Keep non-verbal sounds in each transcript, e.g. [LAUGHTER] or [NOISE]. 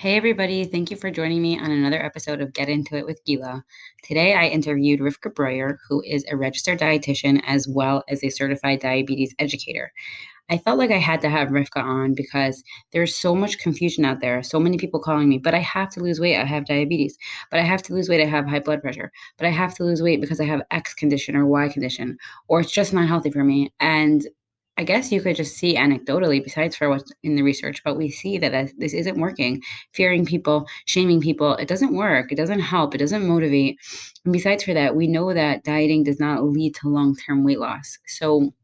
Hey, everybody. Thank you for joining me on another episode of Get Into It with Gila. Today, I interviewed Rivka Breuer, who is a registered dietitian as well as a certified diabetes educator. I felt like I had to have Rivka on because there's so much confusion out there. So many people calling me, but I have to lose weight. I have diabetes, but I have to lose weight. I have high blood pressure, but I have to lose weight because I have X condition or Y condition, or it's just not healthy for me. And I guess you could just see anecdotally, besides for what's in the research, but we see that this isn't working. Fearing people, shaming people, it doesn't work. It doesn't help. It doesn't motivate. And besides for that, we know that dieting does not lead to long term weight loss. So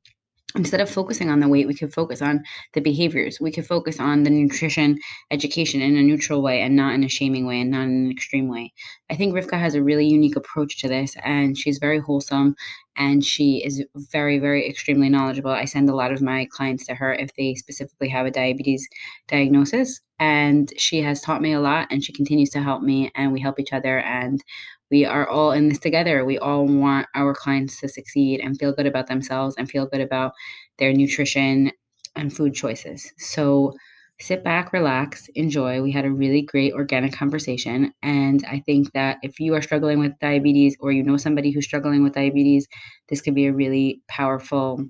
instead of focusing on the weight, we could focus on the behaviors. We could focus on the nutrition education in a neutral way and not in a shaming way and not in an extreme way. I think Rivka has a really unique approach to this and she's very wholesome and she is very, very extremely knowledgeable. I send a lot of my clients to her if they specifically have a diabetes diagnosis. And she has taught me a lot and she continues to help me and we help each other and we are all in this together. We all want our clients to succeed and feel good about themselves and feel good about their nutrition and food choices. So sit back, relax, enjoy. We had a really great organic conversation. And I think that if you are struggling with diabetes or you know somebody who's struggling with diabetes, this could be a really powerful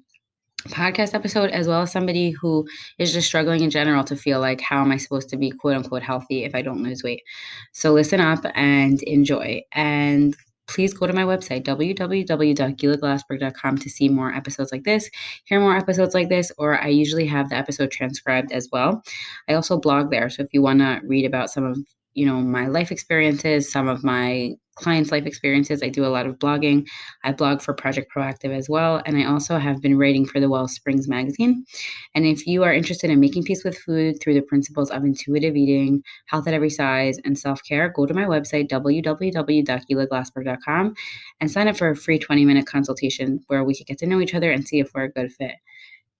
podcast episode, as well as somebody who is just struggling in general to feel like, how am I supposed to be quote unquote healthy if I don't lose weight? So listen up and enjoy. And please go to my website, www.gilaglassberg.com, to see more episodes like this, hear more episodes like this, or I usually have the episode transcribed as well. I also blog there. So if you want to read about some of you know my life experiences some of my clients life experiences. I do a lot of blogging. I blog for project proactive as well and i also have been writing for the wellsprings magazine. And if you are interested in making peace with food through the principles of intuitive eating health at every size and self-care go to my website www.gilaglassberg.com and sign up for a free 20 minute consultation where we can get to know each other and see if we're a good fit.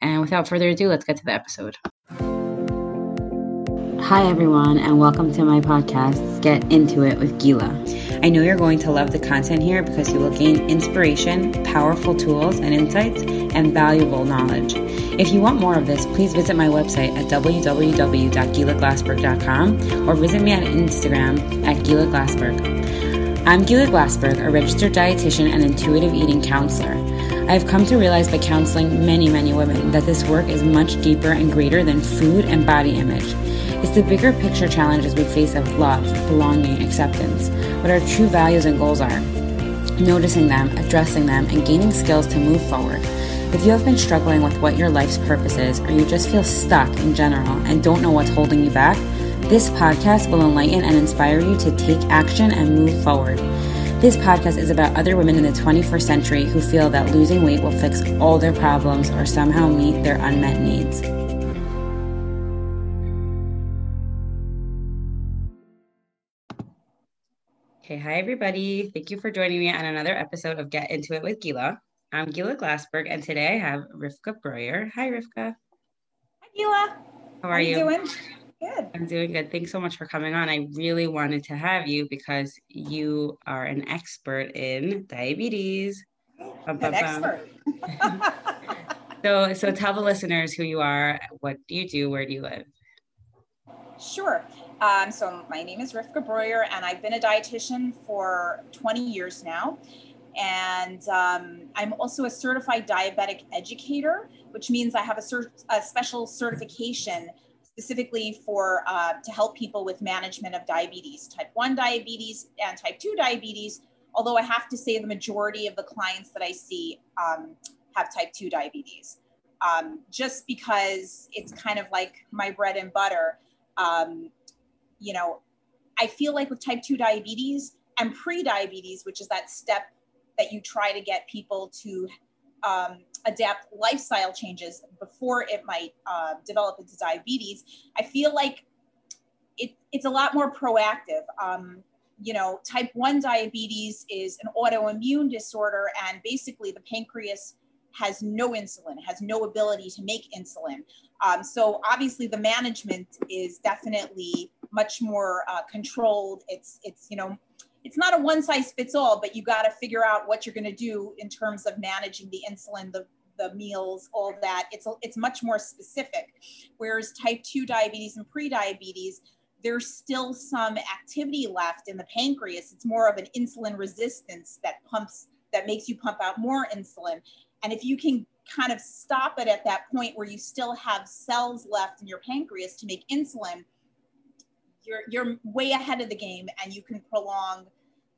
And without further ado let's get to the episode Hi, everyone, and welcome to my podcast, Get Into It with Gila. I know you're going to love the content here because you will gain inspiration, powerful tools and insights, and valuable knowledge. If you want more of this, please visit my website at www.gilaglassberg.com or visit me on Instagram at Gila Glassberg. I'm Gila Glassberg, a registered dietitian and intuitive eating counselor. I've come to realize by counseling many, many women that this work is much deeper and greater than food and body image. It's the bigger picture challenges we face of love, belonging, acceptance, what our true values and goals are, noticing them, addressing them, and gaining skills to move forward. If you have been struggling with what your life's purpose is, or you just feel stuck in general and don't know what's holding you back, this podcast will enlighten and inspire you to take action and move forward. This podcast is about other women in the 21st century who feel that losing weight will fix all their problems or somehow meet their unmet needs. Okay, hi everybody. Thank you for joining me on another episode of Get Into It with Gila. I'm Gila Glassberg, and today I have Rivka Breuer. Hi, Rivka. Hi, Gila. How are How you? Doing good. I'm doing good. Thanks so much for coming on. I really wanted to have you because you are an expert in diabetes. An expert. [LAUGHS] so, so tell the listeners who you are. What do you do? Where do you live? Sure. Um, so my name is Rivka Breuer, and I've been a dietitian for 20 years now. And um, I'm also a certified diabetic educator, which means I have a, cert- a special certification specifically for uh, to help people with management of diabetes, type 1 diabetes and type 2 diabetes. Although I have to say the majority of the clients that I see um, have type 2 diabetes. Um, just because it's kind of like my bread and butter. Um, you know, I feel like with type 2 diabetes and pre-diabetes, which is that step that you try to get people to um, adapt lifestyle changes before it might uh, develop into diabetes, I feel like it, it's a lot more proactive. Um, you know, type 1 diabetes is an autoimmune disorder, and basically the pancreas has no insulin, has no ability to make insulin. Um, so obviously the management is definitely much more uh, controlled. It's it's you know it's not a one size fits all, but you got to figure out what you're going to do in terms of managing the insulin, the the meals, all that. It's it's much more specific. Whereas type two diabetes and pre-diabetes, there's still some activity left in the pancreas. It's more of an insulin resistance that pumps, that makes you pump out more insulin. And if you can kind of stop it at that point where you still have cells left in your pancreas to make insulin, you're, you're way ahead of the game and you can prolong,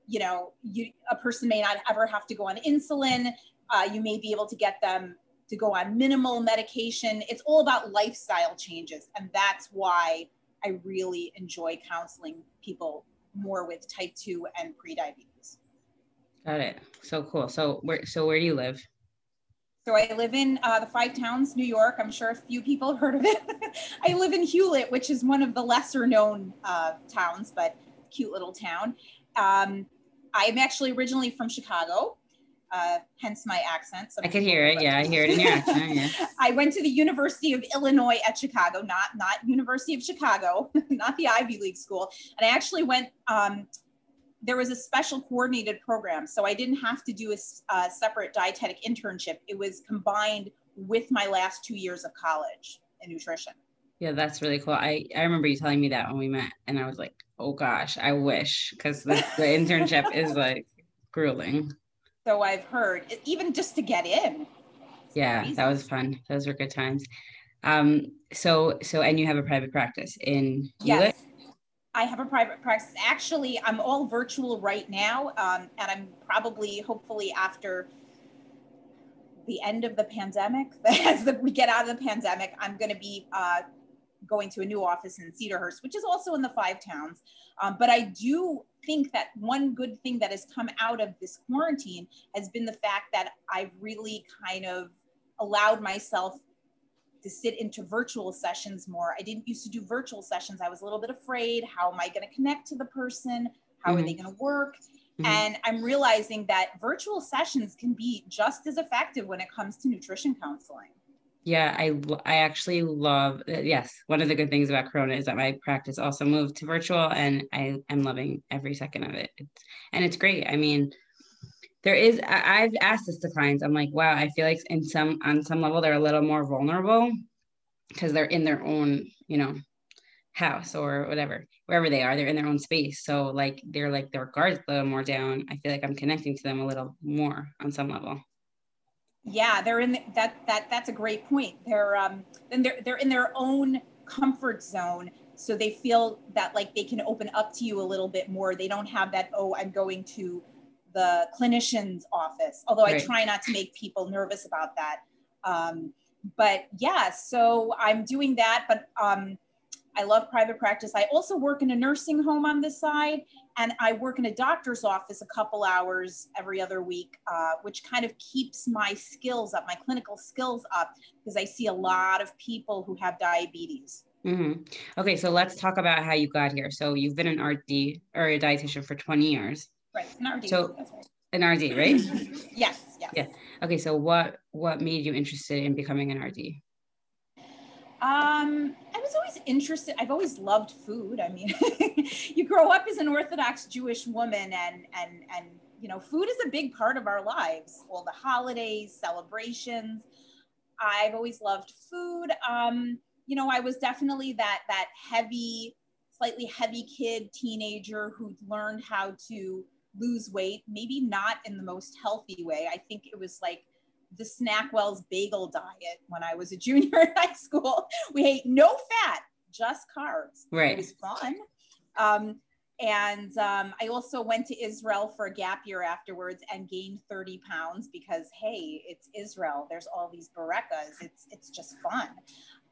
you know, you, a person may not ever have to go on insulin. Uh, you may be able to get them to go on minimal medication. It's all about lifestyle changes. And that's why I really enjoy counseling people more with type 2 and pre-diabetes Got it. So cool. So where so where do you live? So I live in uh, the Five Towns, New York. I'm sure a few people have heard of it. [LAUGHS] I live in Hewlett, which is one of the lesser known uh, towns, but cute little town. Um, I'm actually originally from Chicago uh, hence my accent. I could hear it. Yeah, I hear it in your accent. Yeah. [LAUGHS] I went to the University of Illinois at Chicago, not not University of Chicago, [LAUGHS] not the Ivy League school. And I actually went. Um, there was a special coordinated program, so I didn't have to do a, a separate dietetic internship. It was combined with my last two years of college in nutrition. Yeah, that's really cool. I, I remember you telling me that when we met, and I was like, oh gosh, I wish because the, the [LAUGHS] internship is like grueling so I've heard, even just to get in. Yeah, that was fun. Those were good times. Um, so so and you have a private practice in Hewlett? Yes. I have a private practice. Actually, I'm all virtual right now, um, and I'm probably, hopefully, after the end of the pandemic, [LAUGHS] as the, we get out of the pandemic, I'm going to be uh, going to a new office in Cedarhurst, which is also in the five towns. Um, but I do think that one good thing that has come out of this quarantine has been the fact that I've really kind of allowed myself to sit into virtual sessions more. I didn't used to do virtual sessions. I was a little bit afraid. How am I going to connect to the person? How mm-hmm. are they mm-hmm. going to work? Mm-hmm. And I'm realizing that virtual sessions can be just as effective when it comes to nutrition counseling. Yeah, I I actually love uh, yes. One of the good things about Corona is that my practice also moved to virtual, and I am loving every second of it. It's, and it's great. I mean, there is I, I've asked this to clients. I'm like, wow, I feel like in some on some level they're a little more vulnerable because they're in their own, you know, house or whatever, wherever they are, they're in their own space. So like they're like their guards a little more down. I feel like I'm connecting to them a little more on some level yeah they're in the, that that that's a great point they're um and they're they're in their own comfort zone so they feel that like they can open up to you a little bit more they don't have that oh i'm going to the clinician's office although right. i try not to make people nervous about that um, but yeah so i'm doing that but um, I love private practice. I also work in a nursing home on this side, and I work in a doctor's office a couple hours every other week, uh, which kind of keeps my skills up, my clinical skills up, because I see a lot of people who have diabetes. Mm-hmm. Okay, so let's talk about how you got here. So you've been an RD or a dietitian for 20 years. Right, an RD. So an RD, right? [LAUGHS] yes, yes. Yeah. Okay, so what what made you interested in becoming an RD? Um, I was always interested. I've always loved food. I mean, [LAUGHS] you grow up as an Orthodox Jewish woman, and and and you know, food is a big part of our lives. All the holidays, celebrations. I've always loved food. Um, you know, I was definitely that that heavy, slightly heavy kid, teenager who learned how to lose weight. Maybe not in the most healthy way. I think it was like the Snackwell's bagel diet when I was a [LAUGHS] junior in high school. We ate no fat, just carbs. Right. It was fun. Um, and um, I also went to Israel for a gap year afterwards and gained 30 pounds because hey, it's Israel. There's all these barekas. It's it's just fun.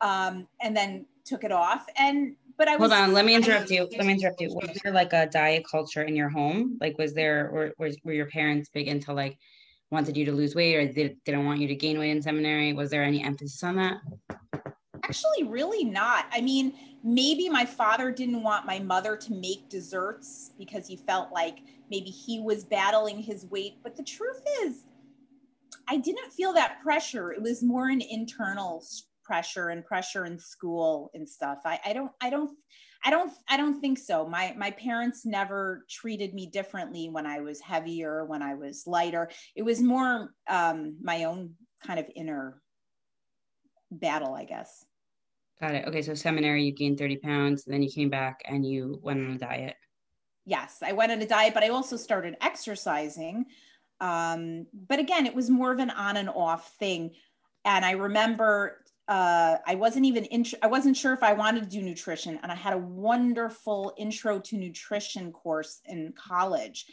Um, and then took it off. And but I hold on. Let me interrupt you. Let me interrupt you. Was there like a diet culture in your home? Like, was there or were, were your parents big into like wanted you to lose weight or did, didn't want you to gain weight in seminary? Was there any emphasis on that? Actually, really not. I mean, maybe my father didn't want my mother to make desserts because he felt like maybe he was battling his weight. But the truth is, I didn't feel that pressure. It was more an internal pressure and pressure in school and stuff. I, I don't, I don't, I don't I don't think so. My my parents never treated me differently when I was heavier, when I was lighter. It was more um, my own kind of inner battle, I guess. Got it. Okay. So seminary, you gained 30 pounds, then you came back and you went on a diet. Yes, I went on a diet, but I also started exercising. Um, but again, it was more of an on and off thing. And I remember uh, I wasn't even in, I wasn't sure if I wanted to do nutrition, and I had a wonderful intro to nutrition course in college,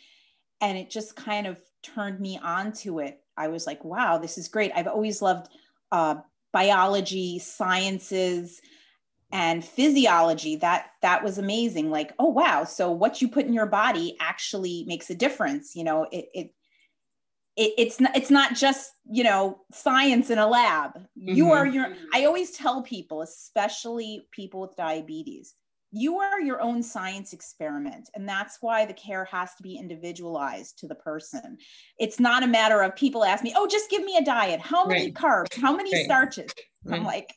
and it just kind of turned me on to it. I was like, wow, this is great. I've always loved uh, biology, sciences, and physiology. That that was amazing. Like, oh wow, so what you put in your body actually makes a difference. You know, it, it it, it's not it's not just you know science in a lab mm-hmm. you are your i always tell people especially people with diabetes you are your own science experiment and that's why the care has to be individualized to the person it's not a matter of people ask me oh just give me a diet how many right. carbs how many right. starches right. i'm like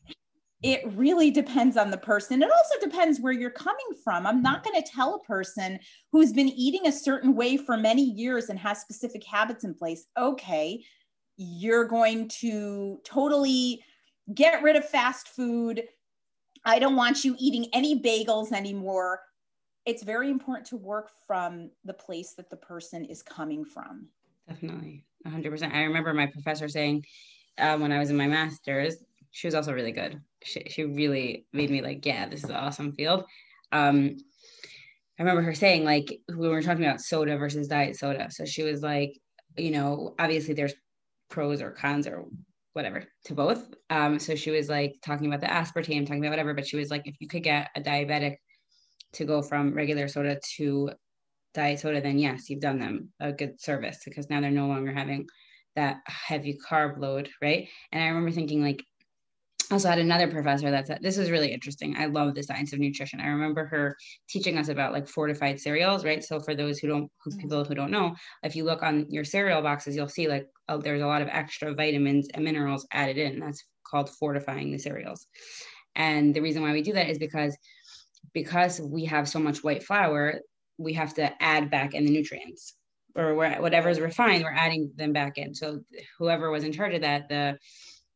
it really depends on the person. It also depends where you're coming from. I'm not going to tell a person who's been eating a certain way for many years and has specific habits in place, okay, you're going to totally get rid of fast food. I don't want you eating any bagels anymore. It's very important to work from the place that the person is coming from. Definitely, 100%. I remember my professor saying uh, when I was in my master's, she was also really good. She, she really made me like, yeah, this is an awesome field. Um, I remember her saying like we were talking about soda versus diet soda. So she was like, you know, obviously there's pros or cons or whatever to both. Um, so she was like talking about the aspartame, talking about whatever, but she was like, if you could get a diabetic to go from regular soda to diet soda, then yes, you've done them a good service because now they're no longer having that heavy carb load, right? And I remember thinking like also had another professor that said this is really interesting. I love the science of nutrition. I remember her teaching us about like fortified cereals right? So for those who don't who, mm-hmm. people who don't know if you look on your cereal boxes you'll see like oh, there's a lot of extra vitamins and minerals added in. That's called fortifying the cereals. And the reason why we do that is because because we have so much white flour we have to add back in the nutrients. Or whatever is refined we're adding them back in. So whoever was in charge of that the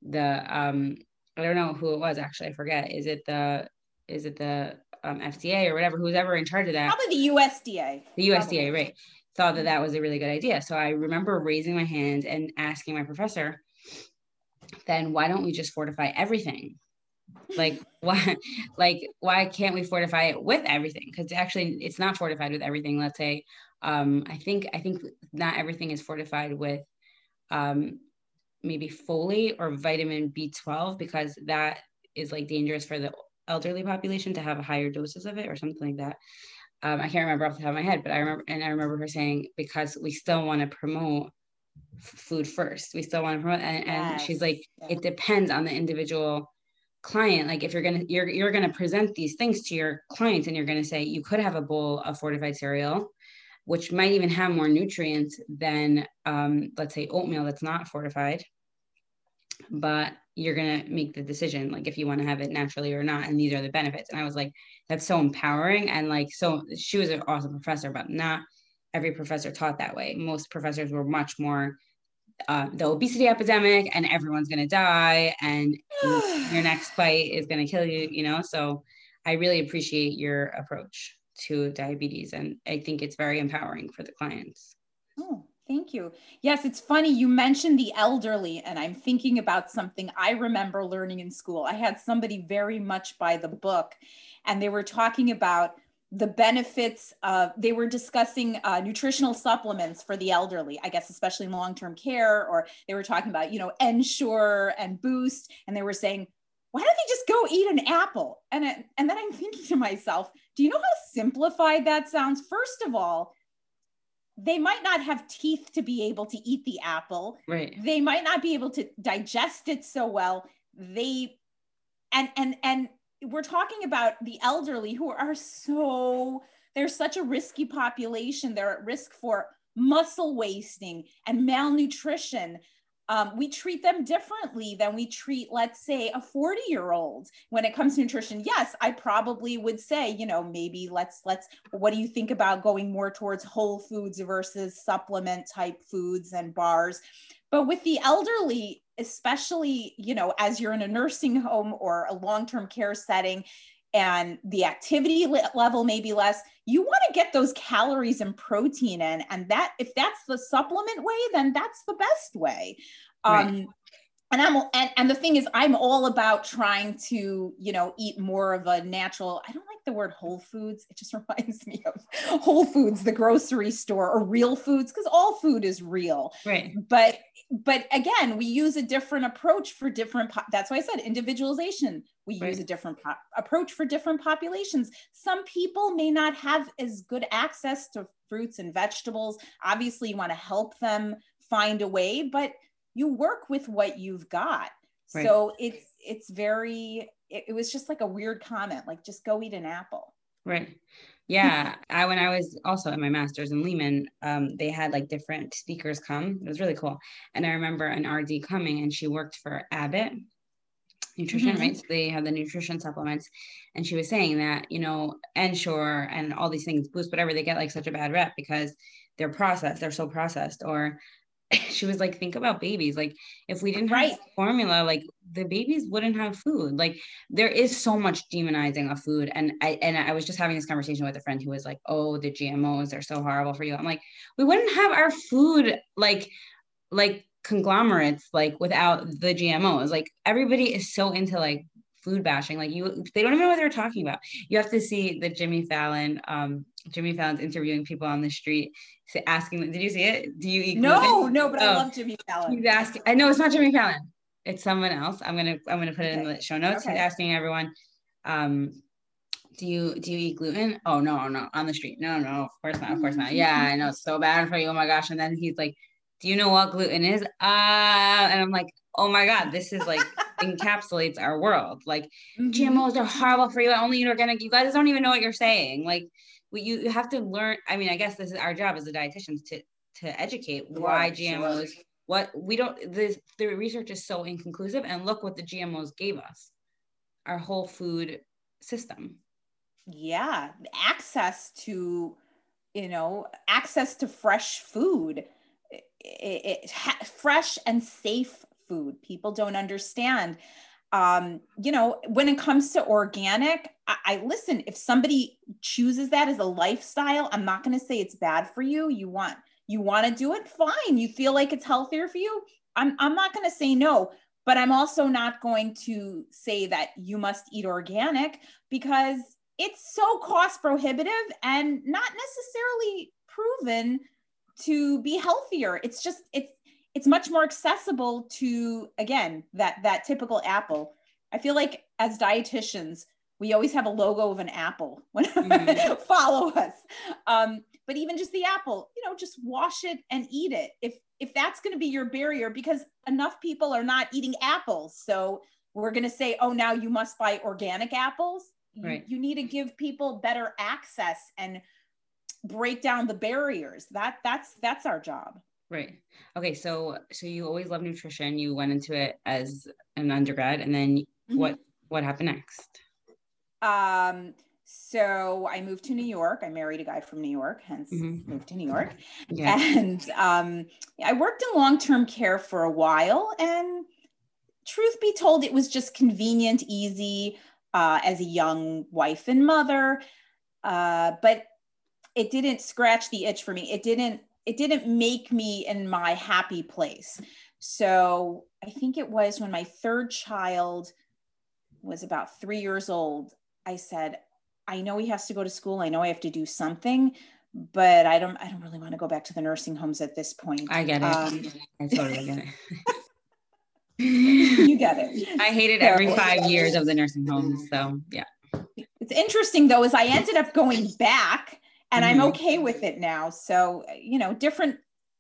the um I don't know who it was actually. I forget. Is it the is it the um, FDA or whatever? Who's ever in charge of that? Probably the USDA. The USDA, Probably. right? Thought that that was a really good idea. So I remember raising my hand and asking my professor, then why don't we just fortify everything? Like [LAUGHS] why like why can't we fortify it with everything? Because actually it's not fortified with everything. Let's say um, I think I think not everything is fortified with um, maybe folate or vitamin B12 because that is like dangerous for the elderly population to have higher doses of it or something like that. Um, I can't remember off the top of my head, but I remember, and I remember her saying because we still want to promote food first. We still want to promote, and, and yes. she's like, it depends on the individual client. Like if you're gonna, you're you're gonna present these things to your clients, and you're gonna say you could have a bowl of fortified cereal, which might even have more nutrients than, um, let's say, oatmeal that's not fortified. But you're going to make the decision, like if you want to have it naturally or not. And these are the benefits. And I was like, that's so empowering. And like, so she was an awesome professor, but not every professor taught that way. Most professors were much more uh, the obesity epidemic and everyone's going to die and [SIGHS] your next bite is going to kill you, you know? So I really appreciate your approach to diabetes. And I think it's very empowering for the clients. Oh, thank you. Yes, it's funny. You mentioned the elderly, and I'm thinking about something I remember learning in school. I had somebody very much by the book, and they were talking about the benefits of they were discussing uh, nutritional supplements for the elderly i guess especially in long-term care or they were talking about you know ensure and boost and they were saying why don't they just go eat an apple? And, it, and then I'm thinking to myself, do you know how simplified that sounds? First of all, they might not have teeth to be able to eat the apple. Right. They might not be able to digest it so well. They and and and we're talking about the elderly who are so they're such a risky population. They're at risk for muscle wasting and malnutrition um, we treat them differently than we treat, let's say, a 40 year old when it comes to nutrition. Yes, I probably would say, you know, maybe let's, let's, what do you think about going more towards whole foods versus supplement type foods and bars? But with the elderly, especially, you know, as you're in a nursing home or a long-term care setting and the activity level may be less, you want to get those calories and protein in. And that if that's the supplement way, then that's the best way. Right. Um, and I'm and, and the thing is I'm all about trying to, you know, eat more of a natural, I don't like the word whole foods. It just [LAUGHS] reminds me of Whole Foods, the grocery store, or real foods, because all food is real. Right. But but again, we use a different approach for different po- that's why I said individualization. We right. use a different po- approach for different populations. Some people may not have as good access to fruits and vegetables. Obviously, you want to help them find a way, but you work with what you've got. Right. So it's it's very it, it was just like a weird comment, like just go eat an apple. Right. Yeah. I when I was also in my master's in Lehman, um, they had like different speakers come. It was really cool. And I remember an RD coming and she worked for Abbott nutrition, mm-hmm. right? So they have the nutrition supplements. And she was saying that, you know, Ensure and all these things, boost, whatever, they get like such a bad rep because they're processed, they're so processed, or [LAUGHS] she was like, think about babies. Like, if we didn't right. have formula, like the babies wouldn't have food. Like, there is so much demonizing of food. And I and I was just having this conversation with a friend who was like, "Oh, the GMOs are so horrible for you." I'm like, we wouldn't have our food like like conglomerates like without the GMOs. Like, everybody is so into like food bashing. Like you, they don't even know what they're talking about. You have to see the Jimmy Fallon, um, Jimmy Fallon's interviewing people on the street, asking, did you see it? Do you eat? No, gluten? no, but oh. I love Jimmy Fallon. He's asking, I know it's not Jimmy Fallon. It's someone else. I'm going to, I'm to put it in the show notes. Okay. He's asking everyone, um, do you do you eat gluten? Oh no, no, on the street. No, no, of course not, of course not. Yeah, I know it's so bad for you. Oh my gosh. And then he's like, Do you know what gluten is? Uh and I'm like, oh my God, this is like [LAUGHS] encapsulates our world. Like mm-hmm. GMOs are horrible for you. I only eat organic. You guys don't even know what you're saying. Like we, you have to learn. I mean, I guess this is our job as a dietitians to to educate why GMOs. What we don't the the research is so inconclusive, and look what the GMOs gave us, our whole food system. Yeah, access to, you know, access to fresh food, it, it, it, fresh and safe food. People don't understand. Um, you know, when it comes to organic, I, I listen, if somebody chooses that as a lifestyle, I'm not going to say it's bad for you. You want, you want to do it, fine. You feel like it's healthier for you. I'm, I'm not going to say no, but I'm also not going to say that you must eat organic because it's so cost prohibitive and not necessarily proven to be healthier. It's just, it's, it's much more accessible to again that that typical apple. I feel like as dietitians we always have a logo of an apple when [LAUGHS] mm-hmm. follow us. Um, but even just the apple you know just wash it and eat it if if that's going to be your barrier because enough people are not eating apples. So we're going to say oh now you must buy organic apples. Right. you, you need to give people better access and break down the barriers. That that's that's our job Right. Okay. So, so you always love nutrition. You went into it as an undergrad, and then mm-hmm. what what happened next? Um. So I moved to New York. I married a guy from New York, hence mm-hmm. moved to New York. Yeah. And um, I worked in long term care for a while. And truth be told, it was just convenient, easy uh, as a young wife and mother. Uh, but it didn't scratch the itch for me. It didn't it didn't make me in my happy place. So I think it was when my third child was about three years old, I said, I know he has to go to school. I know I have to do something, but I don't, I don't really want to go back to the nursing homes at this point. I get it. Um, I totally get it. [LAUGHS] you get it. I hated every five years of the nursing homes. So yeah. It's interesting though, is I ended up going back and mm-hmm. I'm okay with it now. So, you know, different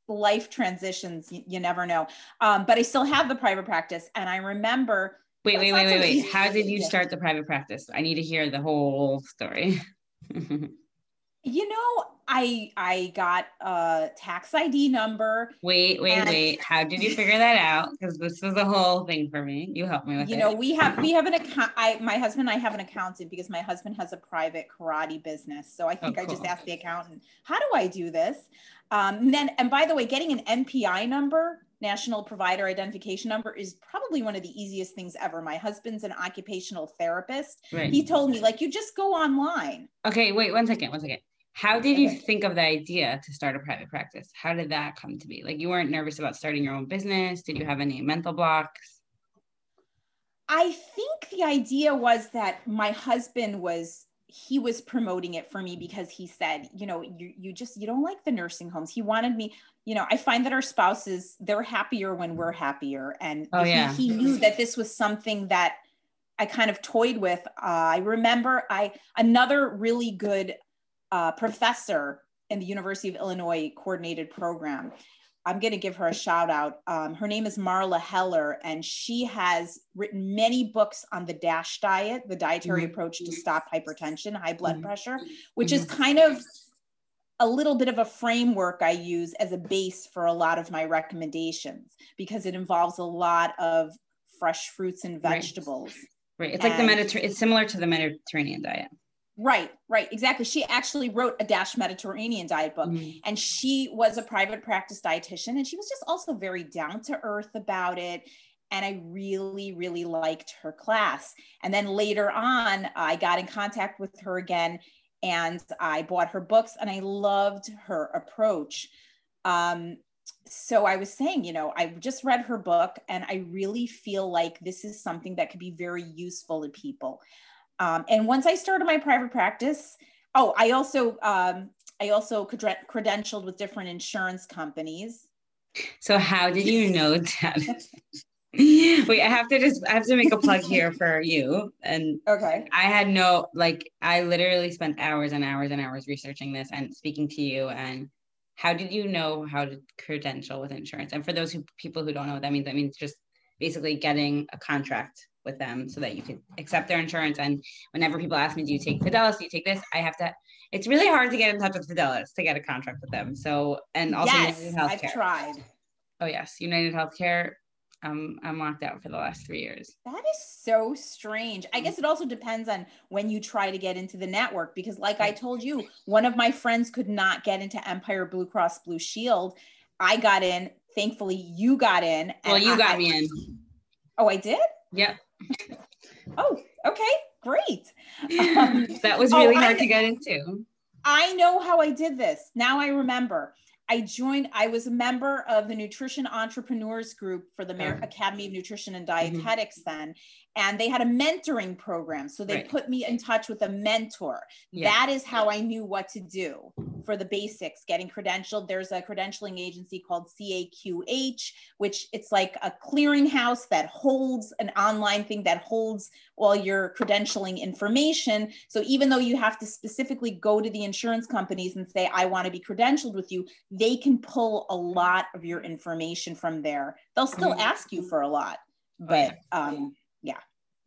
life transitions, you, you never know. Um, but I still have the private practice. And I remember. Wait, wait, wait, wait, wait. How did you start the private practice? I need to hear the whole story. [LAUGHS] you know, I I got a tax ID number. Wait, wait, and, wait. How did you [LAUGHS] figure that out? Because this was a whole thing for me. You helped me with you it. You know, we have we have an account. I my husband and I have an accountant because my husband has a private karate business. So I think oh, cool. I just asked the accountant, how do I do this? Um, and then and by the way, getting an NPI number national provider identification number is probably one of the easiest things ever. My husband's an occupational therapist. Right. He told me, like, you just go online. Okay, wait one second, one second. How did you think of the idea to start a private practice? How did that come to be? Like, you weren't nervous about starting your own business? Did you have any mental blocks? I think the idea was that my husband was he was promoting it for me because he said, you know, you you just you don't like the nursing homes. He wanted me, you know, I find that our spouses they're happier when we're happier, and oh, yeah. he, he knew that this was something that I kind of toyed with. Uh, I remember I another really good uh, professor in the University of Illinois coordinated program. I'm going to give her a shout out. Um, her name is Marla Heller, and she has written many books on the DASH diet, the dietary mm-hmm. approach to stop hypertension, high blood mm-hmm. pressure, which mm-hmm. is kind of a little bit of a framework I use as a base for a lot of my recommendations because it involves a lot of fresh fruits and vegetables. Right. right. It's and, like the Mediterranean, it's similar to the Mediterranean diet. Right, right, exactly. She actually wrote a Dash Mediterranean diet book, mm-hmm. and she was a private practice dietitian, and she was just also very down to earth about it. And I really, really liked her class. And then later on, I got in contact with her again, and I bought her books, and I loved her approach. Um, so I was saying, you know, I just read her book, and I really feel like this is something that could be very useful to people. Um, and once I started my private practice, oh, I also um, I also credentialed with different insurance companies. So how did you [LAUGHS] know that? [LAUGHS] Wait, I have to just I have to make a plug here [LAUGHS] for you. And okay, I had no like I literally spent hours and hours and hours researching this and speaking to you. And how did you know how to credential with insurance? And for those who people who don't know what that means, that means just basically getting a contract with them so that you can accept their insurance. And whenever people ask me, do you take Fidelis? Do you take this? I have to, it's really hard to get in touch with Fidelis to get a contract with them. So, and also yes, United Healthcare. I've tried. Oh yes. United Healthcare. Um, I'm locked out for the last three years. That is so strange. I guess it also depends on when you try to get into the network because, like I told you, one of my friends could not get into Empire Blue Cross Blue Shield. I got in. Thankfully, you got in. well, you got me in. Oh, I did? Yep oh, okay, great. Um, [LAUGHS] that was really oh, hard I, to get into. I know how I did this. Now I remember. I joined, I was a member of the Nutrition Entrepreneurs Group for the oh. Academy of Nutrition and mm-hmm. Dietetics mm-hmm. then. And they had a mentoring program. So they right. put me in touch with a mentor. Yeah. That is how I knew what to do for the basics, getting credentialed. There's a credentialing agency called CAQH, which it's like a clearinghouse that holds an online thing that holds all your credentialing information. So even though you have to specifically go to the insurance companies and say, I want to be credentialed with you, they can pull a lot of your information from there. They'll still mm-hmm. ask you for a lot, oh, but um, yeah.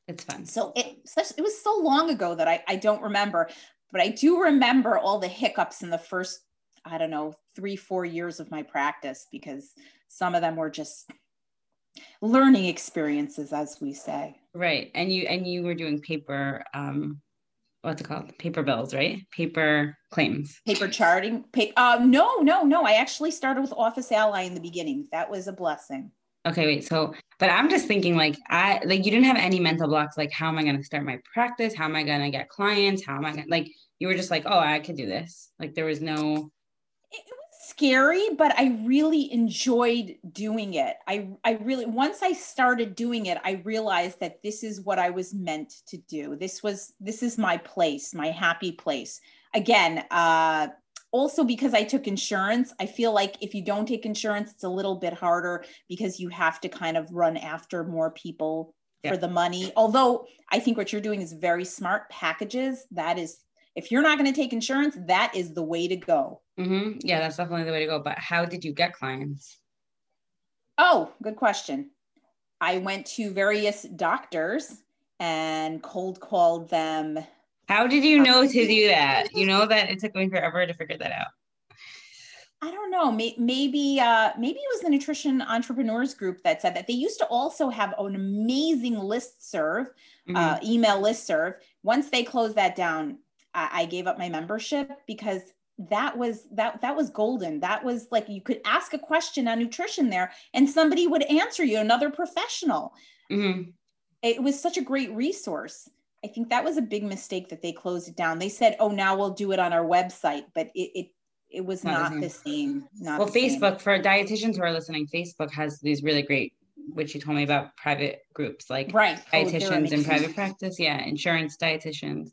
It's fun. So it, it was so long ago that I, I don't remember, but I do remember all the hiccups in the first, I don't know, three, four years of my practice because some of them were just learning experiences, as we say. Right. And you, and you were doing paper, um, what's it called? Paper bills, right? Paper claims. Paper charting. paper uh, no, no, no. I actually started with Office Ally in the beginning. That was a blessing. Okay, wait. So, but I'm just thinking like I like you didn't have any mental blocks like how am I going to start my practice? How am I going to get clients? How am I to like you were just like, "Oh, I could do this." Like there was no it was scary, but I really enjoyed doing it. I I really once I started doing it, I realized that this is what I was meant to do. This was this is my place, my happy place. Again, uh also because I took insurance, I feel like if you don't take insurance, it's a little bit harder because you have to kind of run after more people yeah. for the money. Although I think what you're doing is very smart packages. That is, if you're not going to take insurance, that is the way to go. Mm-hmm. Yeah, that's definitely the way to go. But how did you get clients? Oh, good question. I went to various doctors and cold called them how did you know to do that? You know that it took me forever to figure that out. I don't know. Maybe uh, maybe it was the nutrition entrepreneurs group that said that they used to also have an amazing list serve, mm-hmm. uh, email list serve. Once they closed that down, I-, I gave up my membership because that was that that was golden that was like you could ask a question on nutrition there and somebody would answer you another professional mm-hmm. it was such a great resource i think that was a big mistake that they closed it down. They said oh now we'll do it on our website but it it, it was not, not the same not well facebook same. for dietitians who are listening facebook has these really great which you told me about private groups like right. Oh, dietitians oh, in private practice. Yeah insurance dietitians.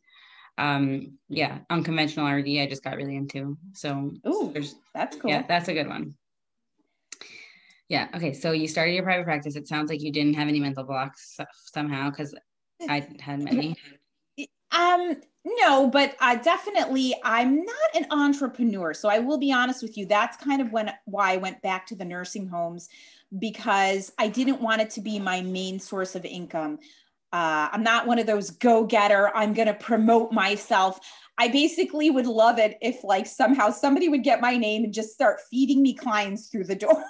Um yeah unconventional rd i just got really into. So Ooh, that's cool. yeah that's a good one. Yeah okay so you started your private practice. It sounds like you didn't have any mental blocks somehow because i had many. [LAUGHS] Um no but uh, definitely i'm not an entrepreneur so i will be honest with you. That's kind of when why i went back to the nursing homes because i didn't want it to be my main source of income. Uh, I'm not one of those go getter, I'm going to promote myself. I basically would love it if, like, somehow somebody would get my name and just start feeding me clients through the [LAUGHS] door.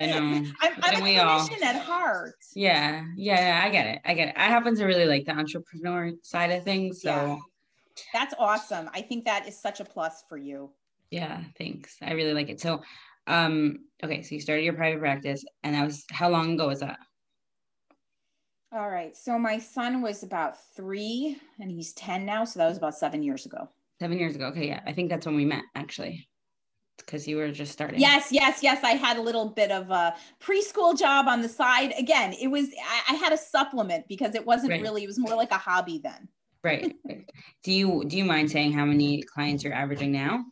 I know. I'm, I'm a clinician all... at heart. Yeah, yeah, yeah, I get it. I get it. I happen to really like the entrepreneur side of things. So yeah. that's awesome. I think that is such a plus for you. Yeah, thanks. I really like it. So, um, okay, so you started your private practice, and that was how long ago was that? All right. So my son was about three and he's 10 now. So that was about seven years ago. Seven years ago. Okay. Yeah. I think that's when we met actually. Because you were just starting. Yes, yes, yes. I had a little bit of a preschool job on the side. Again, it was, I, I had a supplement because it wasn't right. really, it was more like a hobby then. Right. do you, do you mind saying how many clients you're averaging now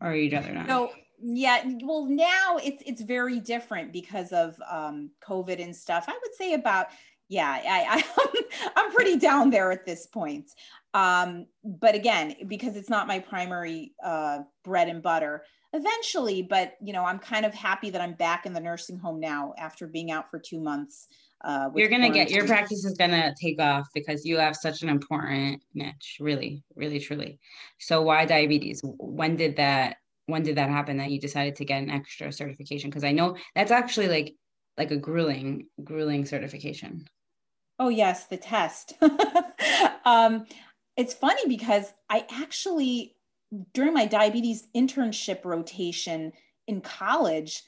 or you'd rather not? No, yeah well now it's it's very different because of um covid and stuff i would say about yeah, I, I [LAUGHS] I'm pretty down there at this point. Um, but again, because it's not my primary uh, bread and butter, eventually. But you know, I'm kind of happy that I'm back in the nursing home now after being out for two months. Uh, You're gonna get your practice is gonna take off because you have such an important niche, really, really, truly. So why diabetes? When did that? When did that happen? That you decided to get an extra certification? Because I know that's actually like like a grueling, grueling certification. Oh, yes, the test. [LAUGHS] um, it's funny because I actually, during my diabetes internship rotation in college,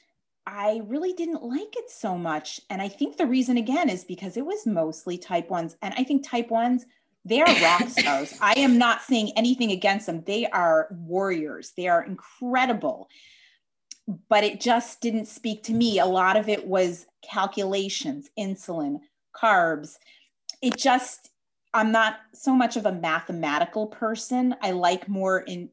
I really didn't like it so much. And I think the reason, again, is because it was mostly type ones. And I think type ones, they are rock [LAUGHS] stars. I am not saying anything against them. They are warriors, they are incredible. But it just didn't speak to me. A lot of it was calculations, insulin, carbs. It just, I'm not so much of a mathematical person. I like more in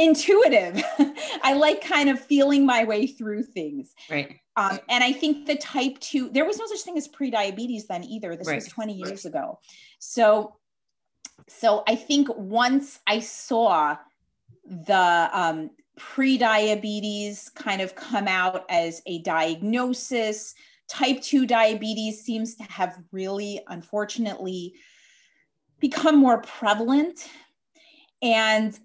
intuitive. [LAUGHS] I like kind of feeling my way through things. Right. Um, and I think the type two, there was no such thing as pre-diabetes then either. This right. was 20 years ago. So, so I think once I saw the um, pre-diabetes kind of come out as a diagnosis, type 2 diabetes seems to have really, unfortunately, become more prevalent. And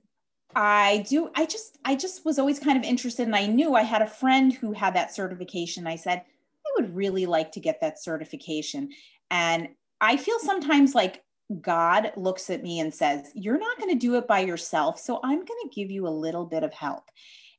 I do, I just, I just was always kind of interested. And I knew I had a friend who had that certification. I said, I would really like to get that certification. And I feel sometimes like God looks at me and says, You're not going to do it by yourself. So I'm going to give you a little bit of help.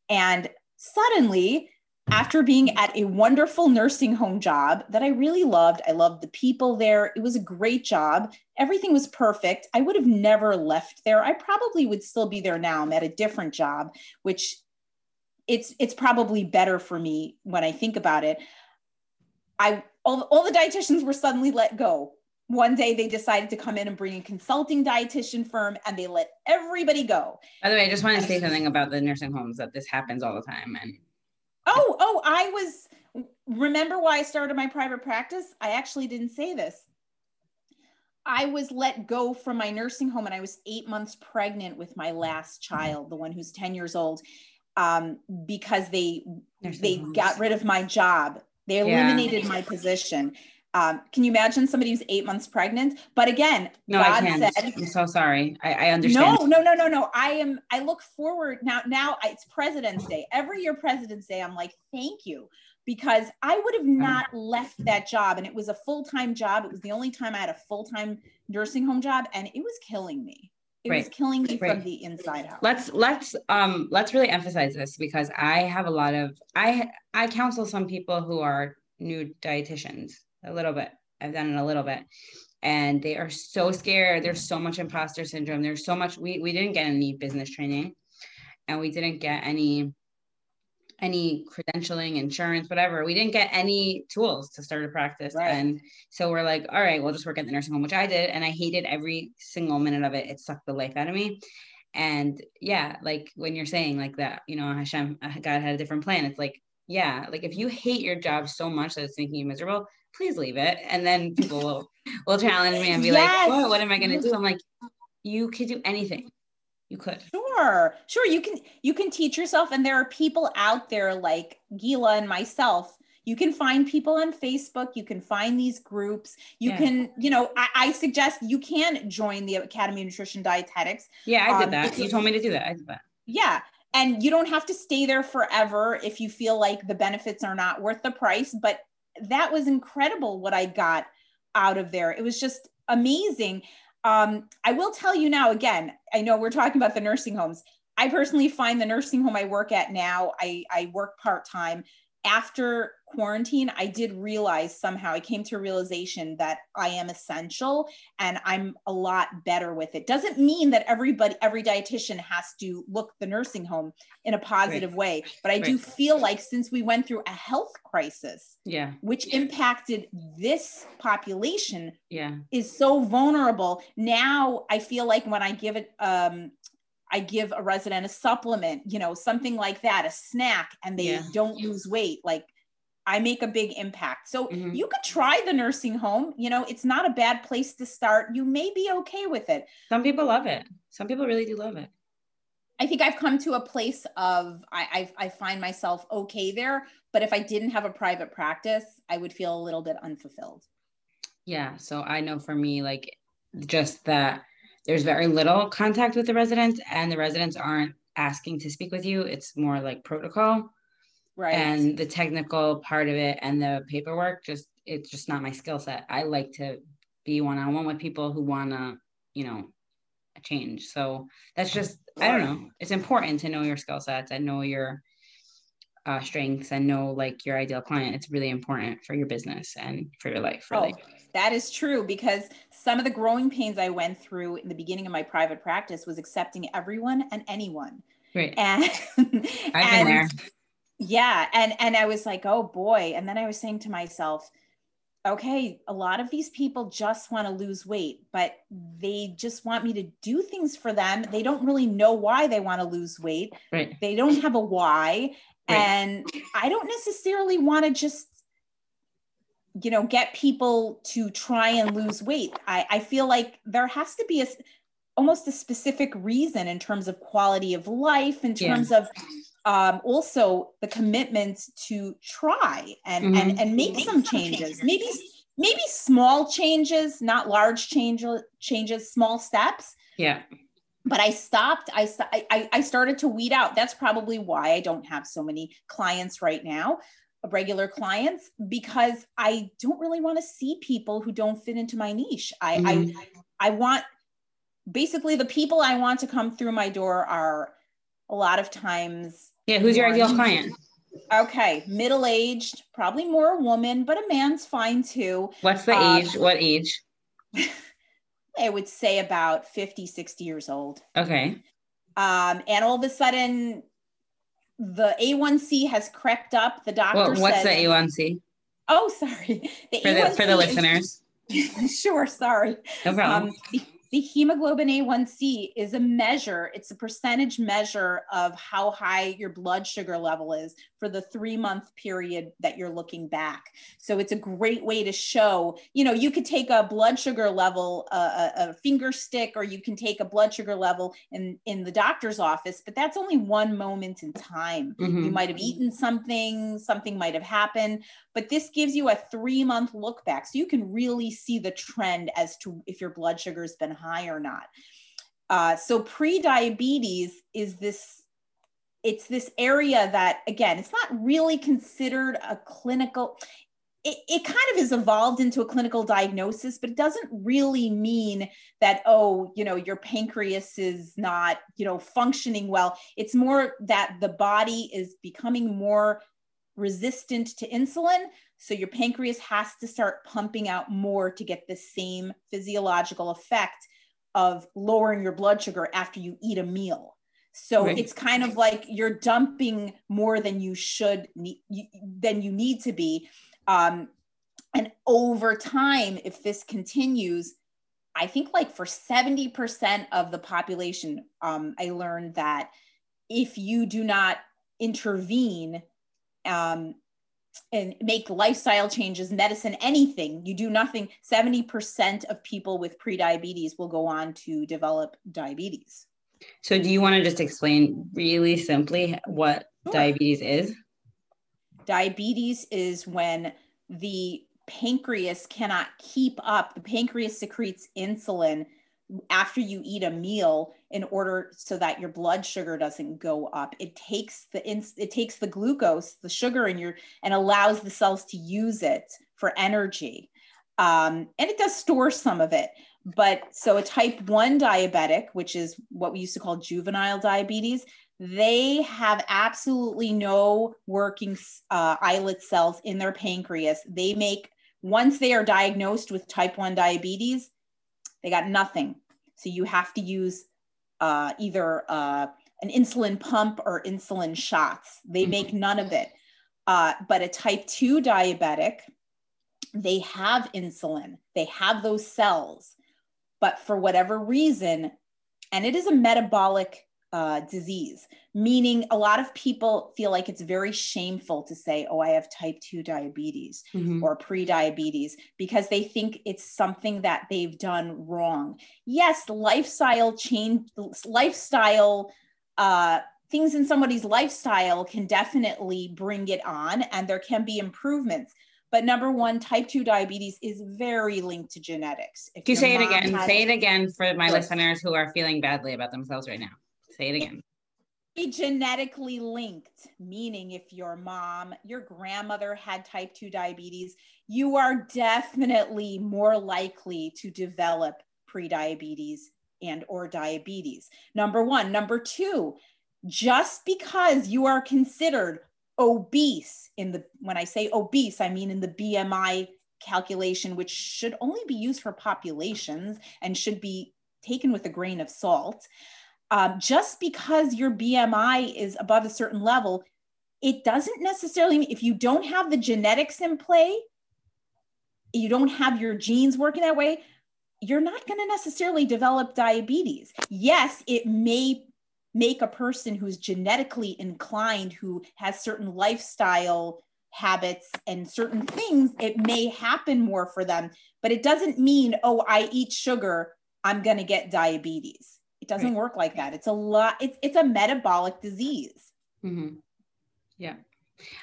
And suddenly, after being at a wonderful nursing home job that I really loved, I loved the people there. It was a great job. Everything was perfect. I would have never left there. I probably would still be there now. I'm at a different job, which it's it's probably better for me when I think about it. I all, all the dietitians were suddenly let go. One day they decided to come in and bring a consulting dietitian firm and they let everybody go. By the way, I just want to say something about the nursing homes that this happens all the time and Oh, oh, I was remember why I started my private practice? I actually didn't say this. I was let go from my nursing home and I was eight months pregnant with my last child, the one who's 10 years old, um, because they nursing they homes. got rid of my job. They eliminated yeah. my position. Um, can you imagine somebody who's eight months pregnant? But again, no, God I can't. said, "I'm so sorry. I, I understand." No, no, no, no, no. I am. I look forward now. Now it's President's Day. Every year, President's Day, I'm like, "Thank you," because I would have not left that job, and it was a full time job. It was the only time I had a full time nursing home job, and it was killing me. It right. was killing me right. from the inside out. Let's let's um let's really emphasize this because I have a lot of I I counsel some people who are new dietitians a little bit. I've done it a little bit. And they are so scared. There's so much imposter syndrome. There's so much we we didn't get any business training and we didn't get any any credentialing, insurance, whatever. We didn't get any tools to start a practice. Right. And so we're like, all right, we'll just work at the nursing home, which I did. And I hated every single minute of it. It sucked the life out of me. And yeah, like when you're saying like that, you know, Hashem, uh, God had a different plan. It's like, yeah, like if you hate your job so much that it's making you miserable, please leave it. And then people will will challenge me and be yes. like, what am I gonna do? I'm like, you could do anything. You could. Sure. Sure you can you can teach yourself and there are people out there like gila and myself. You can find people on facebook. You can find these groups. You yeah. can you know I, I, suggest you can join the academy of nutrition dietetics. Yeah i did um, that. you told me to do that. I did that. Yeah. And you don't have to stay there forever if you feel like the benefits are not worth the price but that was incredible what i got out of there. It was just amazing. Um, I will tell you now, again, I know we're talking about the nursing homes. I personally find the nursing home I work at now, I, I work part time after quarantine, I did realize somehow I came to a realization that I am essential and I'm a lot better with it. Doesn't mean that everybody, every dietitian has to look the nursing home in a positive right. way, but I right. do feel like since we went through a health crisis, yeah, which impacted this population, yeah, is so vulnerable. Now I feel like when I give it um, I give a resident a supplement, you know, something like that, a snack, and they yeah. don't lose weight. Like I make a big impact. So mm-hmm. you could try the nursing home. You know, it's not a bad place to start. You may be okay with it. Some people love it. Some people really do love it. I think I've come to a place of I, I, I find myself okay there. But if I didn't have a private practice, I would feel a little bit unfulfilled. Yeah. So I know for me, like just that there's very little contact with the residents and the residents aren't asking to speak with you it's more like protocol right and the technical part of it and the paperwork just it's just not my skill set i like to be one-on-one with people who want to you know change so that's just i don't know it's important to know your skill sets and know your uh, strengths and know like your ideal client it's really important for your business and for your life really oh that is true because some of the growing pains I went through in the beginning of my private practice was accepting everyone and anyone. Right. And, I've been [LAUGHS] and, there. Yeah. And and I was like, oh boy. And then I was saying to myself, okay, a lot of these people just want to lose weight, but they just want me to do things for them. They don't really know why they want to lose weight. Right. They don't have a why. Right. And I don't necessarily want to just you know get people to try and lose weight i, I feel like there has to be a almost a specific reason in terms of quality of life in terms yeah. of um, also the commitment to try and mm-hmm. and, and make, some changes maybe maybe small changes not large change, changes small steps yeah but I stopped. I, I I started to weed out. That's probably why I don't have so many clients right now regular clients because I don't really want to see people who don't fit into my niche. I, mm-hmm. I I want basically the people I want to come through my door are a lot of times. Yeah, who's your ideal client? Okay, middle aged, probably more a woman, but a man's fine too. What's the um, age? What age? [LAUGHS] I would say about 50, 60 years old. Okay. Um, and all of a sudden, the A1C has crept up. The doctor well, what's says, the A1C? Oh, sorry. The for, A1C the, for the listeners. Is, [LAUGHS] sure, sorry. No problem. Um, the, the hemoglobin A1C is a measure, it's a percentage measure of how high your blood sugar level is for the three month period that you're looking back. So it's a great way to show, you know, you could take a blood sugar level, a, a finger stick, or you can take a blood sugar level in, in the doctor's office, but that's only one moment in time. Mm-hmm. You might have eaten something, something might have happened, but this gives you a three month look back. So you can really see the trend as to if your blood sugar has been high or not. Uh, so pre-diabetes is this it's this area that again it's not really considered a clinical it, it kind of has evolved into a clinical diagnosis, but it doesn't really mean that, oh, you know, your pancreas is not, you know, functioning well. It's more that the body is becoming more resistant to insulin. So your pancreas has to start pumping out more to get the same physiological effect of lowering your blood sugar after you eat a meal. So right. it's kind of like you're dumping more than you should than you need to be. Um, and over time, if this continues, I think like for 70% of the population, um, I learned that if you do not intervene um, and make lifestyle changes, medicine, anything, you do nothing, 70% of people with prediabetes will go on to develop diabetes. So, do you want to just explain really simply what sure. diabetes is? Diabetes is when the pancreas cannot keep up, the pancreas secretes insulin after you eat a meal in order so that your blood sugar doesn't go up. It takes the it takes the glucose the sugar in your and allows the cells to use it for energy. Um, and it does store some of it. But so a type 1 diabetic which is what we used to call juvenile diabetes they have absolutely no working uh, islet cells in their pancreas. They make, once they are diagnosed with type 1 diabetes, they got nothing. So you have to use uh, either uh, an insulin pump or insulin shots. They mm-hmm. make none of it. Uh, but a type 2 diabetic, they have insulin, they have those cells. But for whatever reason, and it is a metabolic uh, disease, meaning a lot of people feel like it's very shameful to say, oh, I have type 2 diabetes mm-hmm. or pre-diabetes because they think it's something that they've done wrong. Yes, lifestyle change, lifestyle uh, things in somebody's lifestyle can definitely bring it on and there can be improvements. But number one, type 2 diabetes is very linked to genetics. If you say it again, say it again for my listeners who are feeling badly about themselves right now. Say it again. Be genetically linked, meaning if your mom, your grandmother had type 2 diabetes, you are definitely more likely to develop prediabetes and or diabetes. Number 1, number 2, just because you are considered obese in the when I say obese, I mean in the BMI calculation which should only be used for populations and should be taken with a grain of salt um, just because your BMI is above a certain level, it doesn't necessarily mean if you don't have the genetics in play, you don't have your genes working that way, you're not going to necessarily develop diabetes. Yes, it may make a person who's genetically inclined, who has certain lifestyle habits and certain things, it may happen more for them, but it doesn't mean, oh, I eat sugar, I'm going to get diabetes. It doesn't right. work like that. It's a lot. It's it's a metabolic disease. Mm-hmm. Yeah.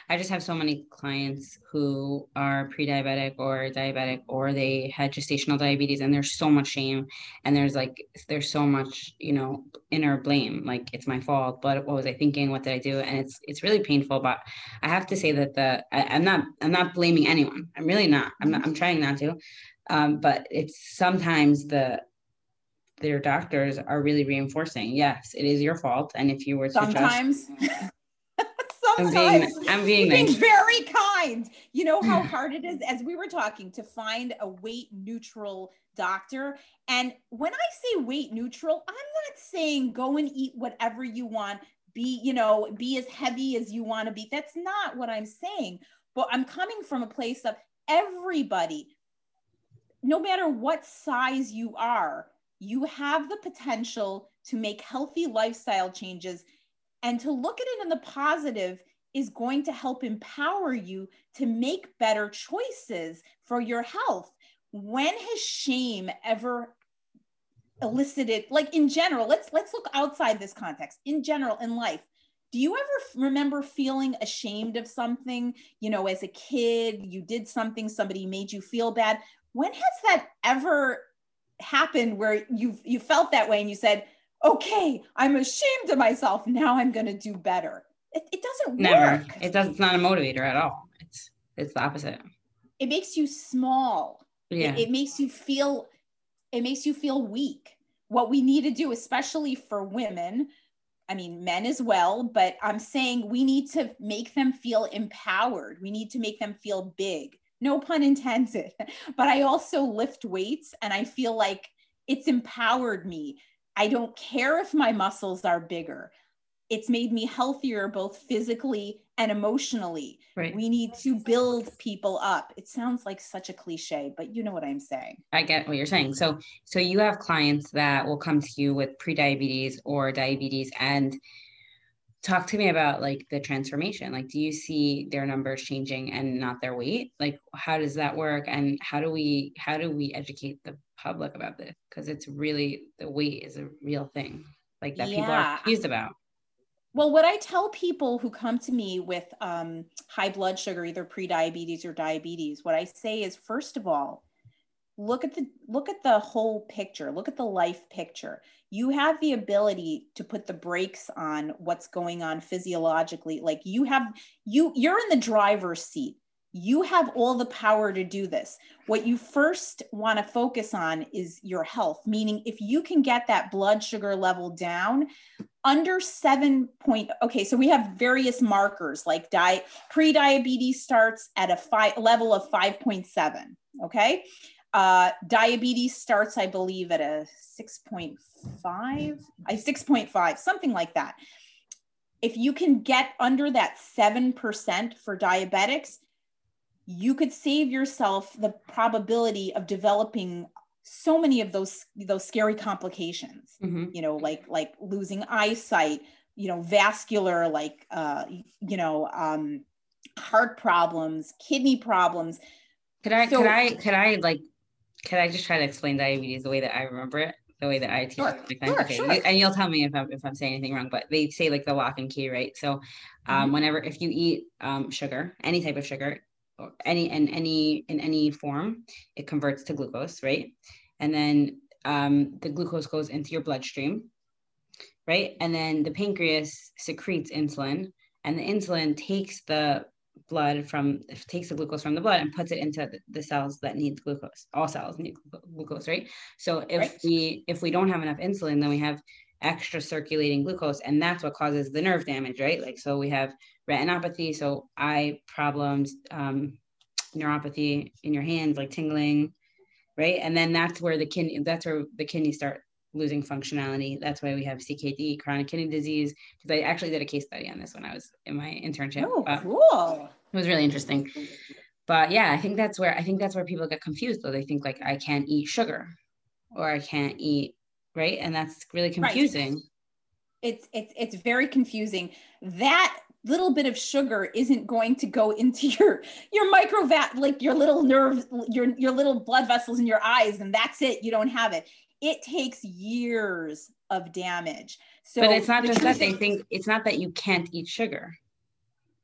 I just have so many clients who are pre-diabetic or diabetic or they had gestational diabetes and there's so much shame and there's like there's so much, you know, inner blame like it's my fault, but what was I thinking? What did I do? And it's it's really painful, but I have to say that the I, am not I'm not blaming anyone. I'm really not. I'm not I'm trying not to. Um, but it's sometimes the their doctors are really reinforcing yes it is your fault. And if you were to sometimes [LAUGHS] just, sometimes. I'm being, I'm being, nice. being very kind. You know how [SIGHS] hard it is as we were talking to find a weight neutral doctor. And when i say weight neutral i'm not saying go and eat whatever you want be you know be as heavy as you want to be. That's not what i'm saying. But i'm coming from a place of everybody no matter what size you are you have the potential to make healthy lifestyle changes and to look at it in the positive is going to help empower you to make better choices for your health. When has shame ever elicited like in general, let's let's look outside this context. In general in life, do you ever remember feeling ashamed of something, you know, as a kid, you did something somebody made you feel bad? When has that ever happened where you you felt that way and you said, okay, I'm ashamed of myself. Now I'm going to do better. It, it doesn't Never. work. It does. It's not a motivator at all. It's it's the opposite. it makes you small. Yeah. It, it makes you feel it makes you feel weak. What we need to do, especially for women, I mean, men as well, but I'm saying we need to make them feel empowered. We need to make them feel big. No pun intended. [LAUGHS] But I also lift weights and I feel like it's empowered me. I don't care if my muscles are bigger. It's made me healthier both physically and emotionally. Right. We need to build people up. It sounds like such a cliche, but you know what I'm saying. I get what you're saying. So so you have clients that will come to you with prediabetes or diabetes and talk to me about like the transformation. Like do you see their numbers changing and not their weight? Like how does that work and how do we how do we educate the public about this? Because it's really the weight is a real thing. Like that people are Yeah. confused about. Well, what I tell people who come to me with um, high blood sugar, either pre-diabetes or diabetes, what I say is, first of all, look at the look at the whole picture. Look at the life picture. You have the ability to put the brakes on what's going on physiologically. Like you have you you're in the driver's seat. You have all the power to do this. What you first want to focus on is your health, meaning if you can get that blood sugar level down, under seven point okay so we have various markers like di- pre-diabetes starts at a five level of 5.7 okay uh, diabetes starts i believe at a 6.5 i 6.5 something like that if you can get under that 7% for diabetics you could save yourself the probability of developing so many of those those scary complications Mhm. you know like like losing eyesight you know vascular like uh you know um heart problems kidney problems Could I So- could I could I like could I just try to explain diabetes the way that I remember it? The way that I teach Sure, it sure, okay. sure. you- and you'll tell me if I'm if I'm saying anything wrong, but they say like the lock and key, right? So um Mhm. whenever if you eat um sugar, any type of sugar, or any in any in any form, it converts to glucose, right? And then um the glucose goes into your bloodstream, right? And then the pancreas secretes insulin, and the insulin takes the blood from takes the glucose from the blood and puts it into the, cells that need glucose. All cells need glucose, right? So if Right. we if we don't have enough insulin, then we have extra circulating glucose, and that's what causes the nerve damage, right? Like so we have retinopathy, so eye problems, um, neuropathy in your hands, like tingling, right? And then that's where the kidney that's where the kidneys start losing functionality. That's why we have CKD, chronic kidney disease. Because I actually did a case study on this when I was in my internship. oh but cool it was really interesting. But yeah, I think that's where I think that's where people get confused though. They think like I can't eat sugar or I can't eat right. And that's really confusing. it's it's it's very confusing that little bit of sugar isn't going to go into your your microvat like your little nerve your your little blood vessels in your eyes and that's it you don't have it it takes years of damage so but it's not just that they think it's not that you can't eat sugar.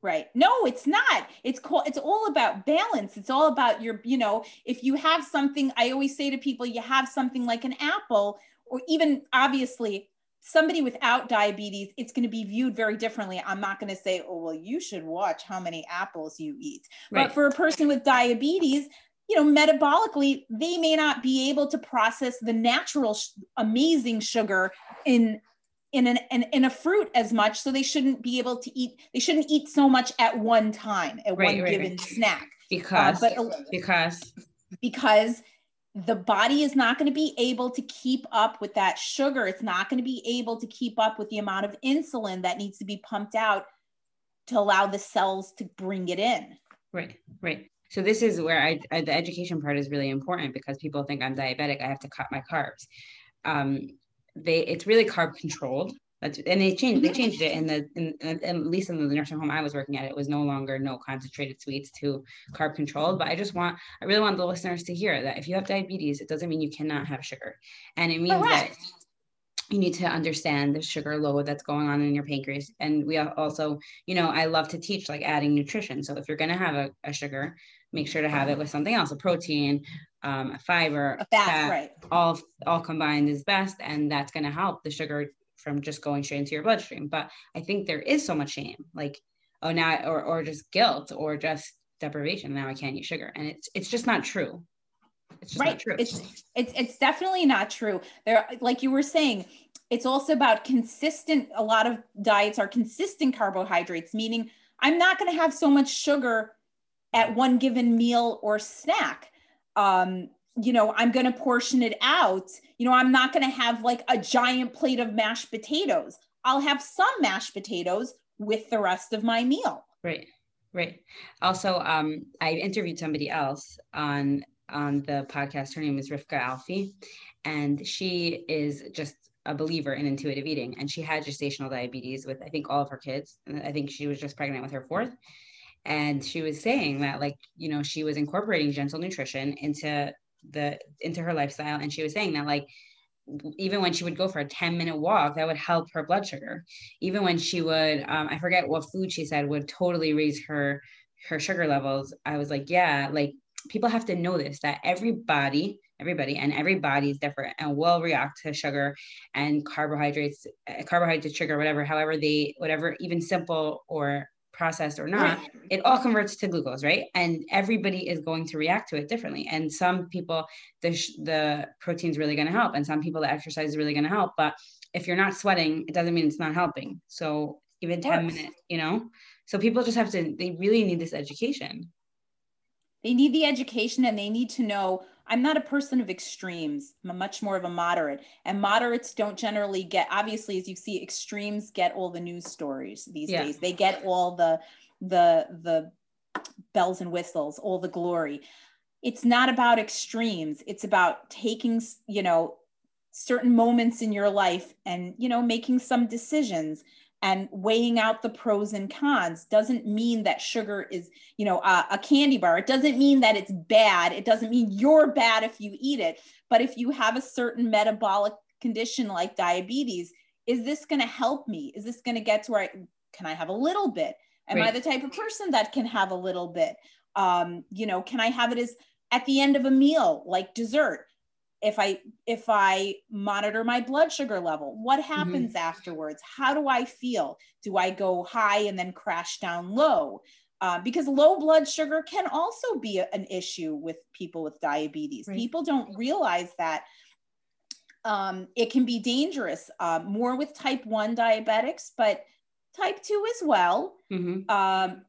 Right. No, it's not. It's called it's all about balance. It's all about your, you know, if you have something, I always say to people, you have something like an apple, or even obviously somebody without diabetes, it's going to be viewed very differently. I'm not going to say, oh, well, you should watch how many apples you eat. Right. But for a person with diabetes, you know, metabolically, they may not be able to process the natural, sh- amazing sugar in in an in, in a fruit as much so they shouldn't be able to eat they shouldn't eat so much at one time at Right, one right, given right. snack uh, because but because because the body is not going to be able to keep up with that sugar it's not going to be able to keep up with the amount of insulin that needs to be pumped out to allow the cells to bring it in Right, right. So this is where I, I the education part is really important because people think I'm diabetic. I have to cut my carbs. Um, they it's really carb controlled. That's and they changed they changed it in the in, in at least in the nursing home I was working at. It was no longer no concentrated sweets to carb controlled. But I just want I really want the listeners to hear that if you have diabetes, it doesn't mean you cannot have sugar, and it means that you need to understand the sugar load that's going on in your pancreas. And we also, you know, I love to teach like adding nutrition. So if you're going to have a, a sugar, make sure to have it with something else, a protein, um, a fiber, a fat, right all all combined is best, and that's going to help the sugar from just going straight into your bloodstream. But I think there is so much shame, like oh now, or or just guilt, or just deprivation. Now I can't eat sugar. And it's it's just not true. It's just right. Not true. It's it's it's definitely not true. There, like you were saying, it's also about consistent. A lot of diets are consistent carbohydrates, meaning I'm not going to have so much sugar at one given meal or snack. Um, you know, I'm going to portion it out. You know, I'm not going to have like a giant plate of mashed potatoes. I'll have some mashed potatoes with the rest of my meal. Right. Right. Also, um, I interviewed somebody else on on the podcast. Her name is Rifka Alfie, and she is just a believer in intuitive eating. And she had gestational diabetes with, I think, all of her kids. And I think she was just pregnant with her fourth. And she was saying that, like, you know, she was incorporating gentle nutrition into the into her lifestyle. And she was saying that, like, even when she would go for a 10 minute walk, that would help her blood sugar. Even when she would, um, I forget what food she said would totally raise her her sugar levels. I was like, yeah, like people have to know this that everybody everybody and everybody is different and will react to sugar and carbohydrates uh, carbohydrate sugar whatever however they whatever even simple or processed or not it all converts to glucose right? And everybody is going to react to it differently. And some people the the protein is really going to help and some people the exercise is really going to help. But if you're not sweating it doesn't mean it's not helping. So even 10 minutes you know? So people just have to they really need this education. They need the education and they need to know I'm not a person of extremes. I'm much more of a moderate. And moderates don't generally get, obviously, as you see, extremes get all the news stories these yeah. days. They get all the the the bells and whistles, all the glory. It's not about extremes. It's about taking, you know, certain moments in your life and, you know, making some decisions and weighing out the pros and cons doesn't mean that sugar is you know a, a, candy bar. It doesn't mean that it's bad. It doesn't mean you're bad if you eat it. But if you have a certain metabolic condition like diabetes is this going to help me? Is this going to get to where I, can i have a little bit? Am right. i the type of person that can have a little bit? Um, you know can i have it as at the end of a meal like dessert if i if i monitor my blood sugar level what mm-hmm. happens mm-hmm. afterwards how do i feel do i go high and then crash down low uh, because low blood sugar can also be a, an issue with people with diabetes right. people don't realize that um, it can be dangerous uh, more with type 1 diabetics but type 2 as well mm-hmm. um,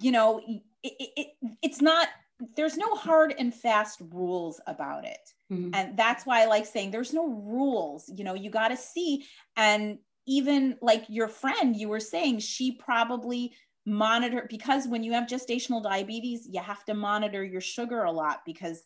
you know it, it, it's not there's no hard and fast rules about it. Mm-hmm. And that's why I like saying there's no rules. You know, you got to see. And even like your friend, you were saying she probably monitor because when you have gestational diabetes, you have to monitor your sugar a lot because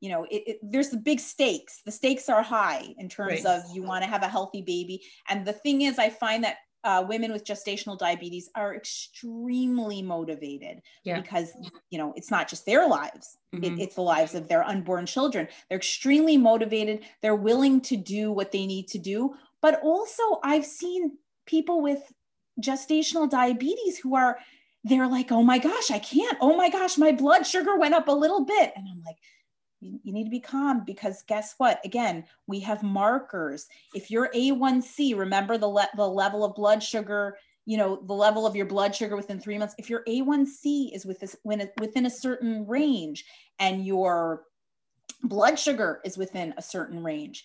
you know it, it, there's the big stakes the stakes are high in terms right. of you want to have a healthy baby and the thing is i find that uh, women with gestational diabetes are extremely motivated yeah. because you know it's not just their lives. Mm-hmm. it, it's the lives of their unborn children. They're extremely motivated. They're willing to do what they need to do. But also i've seen people with gestational diabetes who are they're like oh my gosh i can't. Oh my gosh my blood sugar went up a little bit. And i'm like you, need to be calm because guess what? Again, we have markers. If your A1C, remember the, le- the level of blood sugar, you know, the level of your blood sugar within three months, if your A1C is with this, when it, within a certain range and your blood sugar is within a certain range,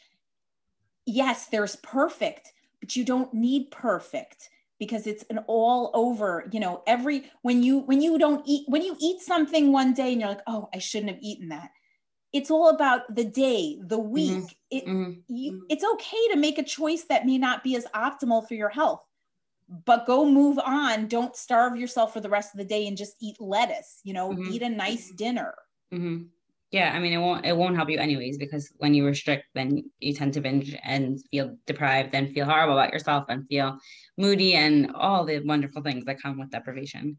yes, there's perfect, but you don't need perfect because it's an all over you know every when you when you don't eat when you eat something one day and you're like oh i shouldn't have eaten that it's all about the day, the mm-hmm. week. Mm-hmm. It, mm-hmm. You, it's okay to make a choice that may not be as optimal for your health, but go move on. Don't starve yourself for the rest of the day and just eat lettuce. You know, mm-hmm. eat a nice dinner. Mm-hmm. Yeah, I mean, it won't it won't help you anyways because when you restrict, then you tend to binge and feel deprived, and feel horrible about yourself, and feel moody, and all the wonderful things that come with deprivation.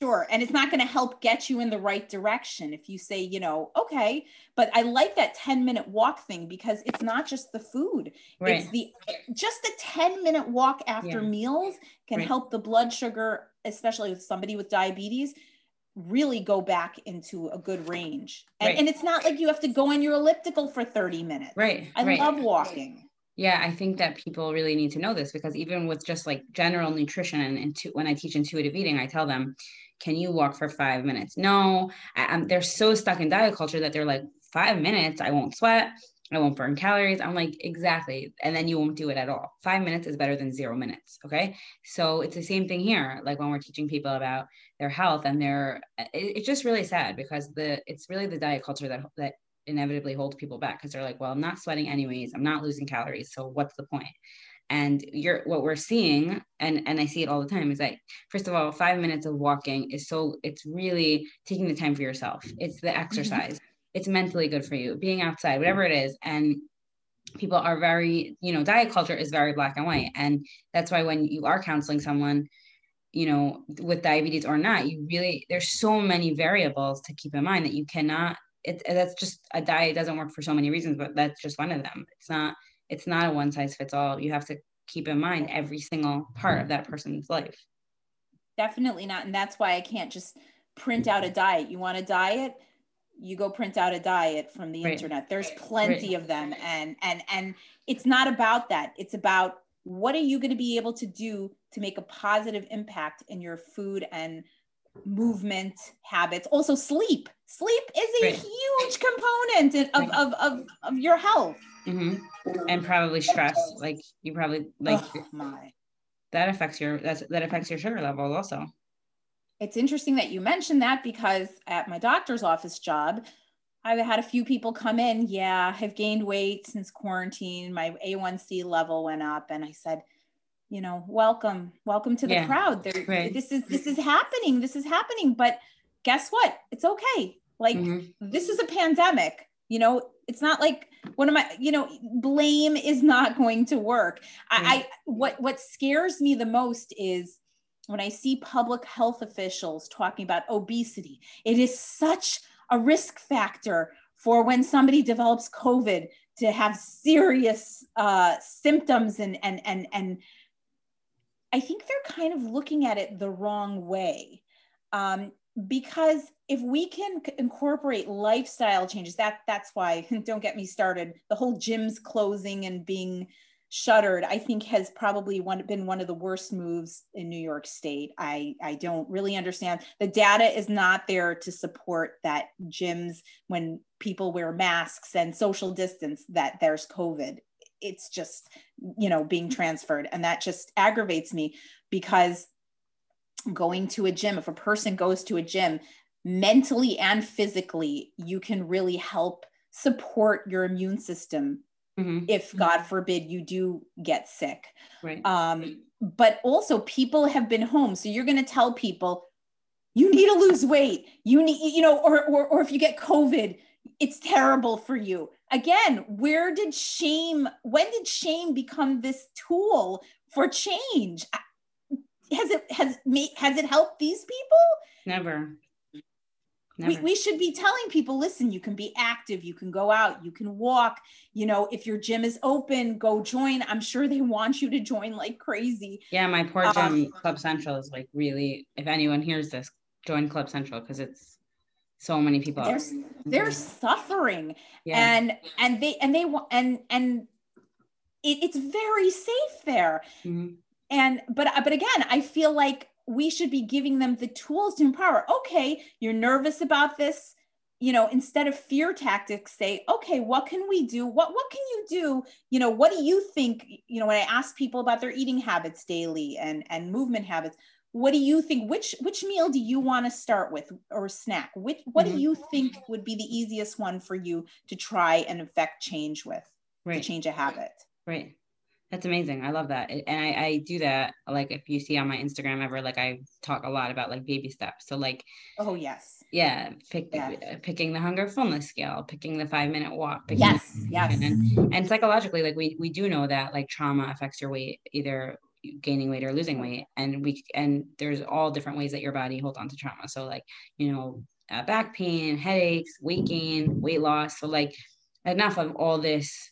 Sure. And it's not going to help get you in the right direction if you say, you know, okay, but I like that 10 minute walk thing because it's not just the food. Right. It's the just a 10 minute walk after yeah. meals can right. help the blood sugar, especially with somebody with diabetes, really go back into a good range. And, right. and it's not like you have to go on your elliptical for 30 minutes. Right. I love walking. Yeah, I think that people really need to know this because even with just like general nutrition and intu- when I teach intuitive eating, I tell them, "Can you walk for five minutes?" No, I, they're so stuck in diet culture that they're like, five minutes, I won't sweat, I won't burn calories. I'm like, exactly. And then you won't do it at all. Five minutes is better than zero minutes. Okay. So it's the same thing here. Like when we're teaching people about their health and their, it, it's just really sad because the, it's really the diet culture that, that inevitably holds people back because they're like, well, I'm not sweating anyways. I'm not losing calories. So what's the point? And you're what we're seeing, and and I see it all the time, is that first of all, five minutes of walking is so it's really taking the time for yourself. It's the mm-hmm. exercise. Mm-hmm it's mentally good for you being outside whatever it is and people are very you know diet culture is very black and white and that's why when you are counseling someone you know with diabetes or not you really there's so many variables to keep in mind that you cannot it, that's just a diet doesn't work for so many reasons but that's just one of them it's not it's not a one size fits all. You have to keep in mind every single part of that person's life. Definitely not. And that's why i can't just print out a diet. You want a diet? You go print out a diet from the right. internet. There's plenty right. of them. And and and it's not about that. It's about what are you going to be able to do to make a positive impact in your food and movement habits. Also sleep. Sleep is a right. huge component of, of, of, of your health mm-hmm. and probably stress like you probably like oh, my that affects your that's that affects your sugar level also it's interesting that you mentioned that because at my doctor's office job, I've had a few people come in. Yeah, I've gained weight since quarantine. My A1C level went up, and I said, you know, welcome, welcome to the yeah, crowd. There, right. this is this is happening. This is happening. But guess what? It's okay. Like mm-hmm. this is a pandemic. You know, it's not like one of my, you know, blame is not going to work. Mm-hmm. I, I what what scares me the most is when I see public health officials talking about obesity, it is such a risk factor for when somebody develops COVID to have serious uh, symptoms and and and and I think they're kind of looking at it the wrong way. Um, because if we can incorporate lifestyle changes, that that's why [LAUGHS] don't get me started. The whole gyms closing and being shuttered i think has probably one, been one of the worst moves in new york state i i don't really understand the data is not there to support that gyms when people wear masks and social distance that there's covid it's just you know being transferred and that just aggravates me because going to a gym if a person goes to a gym mentally and physically you can really help support your immune system mm-hmm. if mm-hmm. God forbid you do get sick. Right. Um, but also, people have been home. So you're going to tell people, you need to lose weight. You need, you know, or, or, or if you get COVID, it's terrible for you. Again, where did shame, when did shame become this tool for change? Has it, has, has it helped these people? Never. We, we should be telling people listen you can be active you can go out you can walk you know if your gym is open go join i'm sure they want you to join like crazy yeah my poor gym um, club central is like really if anyone hears this join club central because it's so many people they're, they're suffering yeah. and and they and they want and and it, it's very safe there mm-hmm. And but but again i feel like we should be giving them the tools to empower. Okay, you're nervous about this. You know, instead of fear tactics, say, okay, what can we do? What what can you do? You know, what do you think? You know, when I ask people about their eating habits daily and and movement habits, what do you think? Which which meal do you want to start with or snack? Which what mm-hmm. do you think would be the easiest one for you to try and affect change with right. to change a habit? Right. That's amazing. I love that. And I, I do that. Like if you see on my Instagram ever, like I talk a lot about like baby steps. So like, oh yes. Yeah. Pick, yes. picking the hunger fullness scale, picking the five minute walk. yes. Yes. And, and psychologically, like we, we do know that like trauma affects your weight, either gaining weight or losing weight. And we, and there's all different ways that your body holds on to trauma. So like, you know, uh, back pain, headaches, weight gain, weight loss. So like enough of all this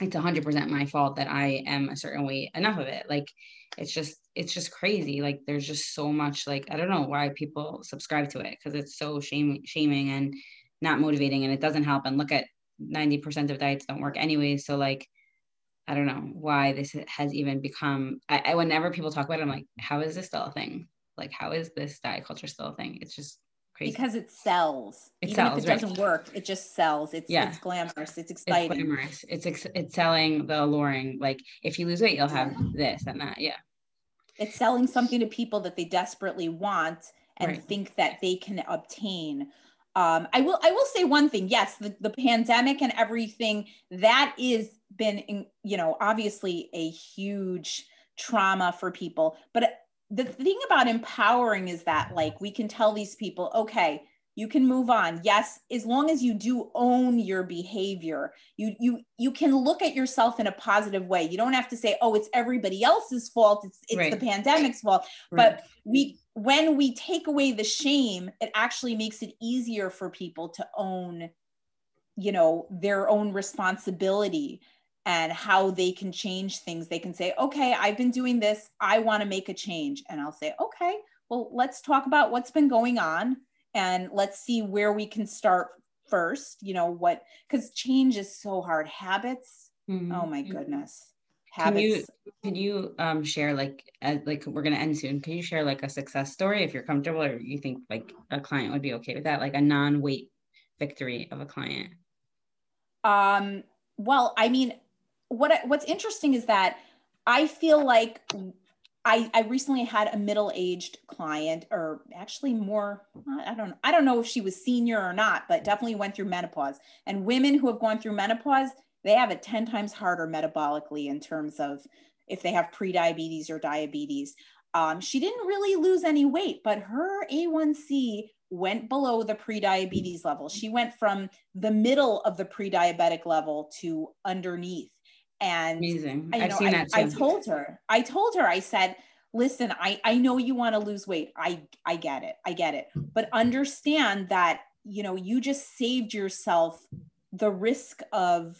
it's 100% my fault that I am a certain way enough of it like it's just it's just crazy like there's just so much like I don't know why people subscribe to it because it's so shame shaming and not motivating and it doesn't help and look at 90% of diets don't work anyway so like I don't know why this has even become. I, I whenever people talk about it, I'm like, how is this still a thing? Like, how is this diet culture still a thing? It's just crazy. Because it sells. It Even sells, if it right. doesn't work, it just sells. It's Yeah. it's glamorous. It's it's glamorous. It's ex- it's selling the alluring. Like, if you lose weight, you'll have this and that. Yeah, it's selling something to people that they desperately want and Right. think that they can obtain. Um, I will I will say one thing. Yes, the, the pandemic and everything that is been in, you know obviously a huge trauma for people. But the thing about empowering is that like we can tell these people, okay, you can move on. Yes, as long as you do own your behavior, you you you can look at yourself in a positive way. You don't have to say, oh, it's everybody else's fault. It's it's Right. the pandemic's fault but we when we take away the shame it actually makes it easier for people to own you know their own responsibility and how they can change things. They can say okay i've been doing this. I want to make a change. And i'll say okay well let's talk about what's been going on and let's see where we can start first you know what because change is so hard. Habits Mhm. oh my goodness. Can you- Can you um share like as like we're gonna end soon? Can you share like a success story if you're comfortable or you think like a client would be okay with that, like a non-weight victory of a client? Um, well, I mean, what I- what's interesting is that I feel like I I recently had a middle-aged client, or actually more. I don't I don't know if she was senior or not, but definitely went through menopause. And women who have gone through menopause, they have it ten times harder metabolically in terms of if they have prediabetes or diabetes. Um, she didn't really lose any weight, but her A1C went below the prediabetes level. She went from the middle of the pre-diabetic level to underneath. And Amazing. I, I've know, seen I, that I told her, I told her, I said, listen, I, I know you want to lose weight. I, I get it. I get it. But understand that, you know, you just saved yourself the risk of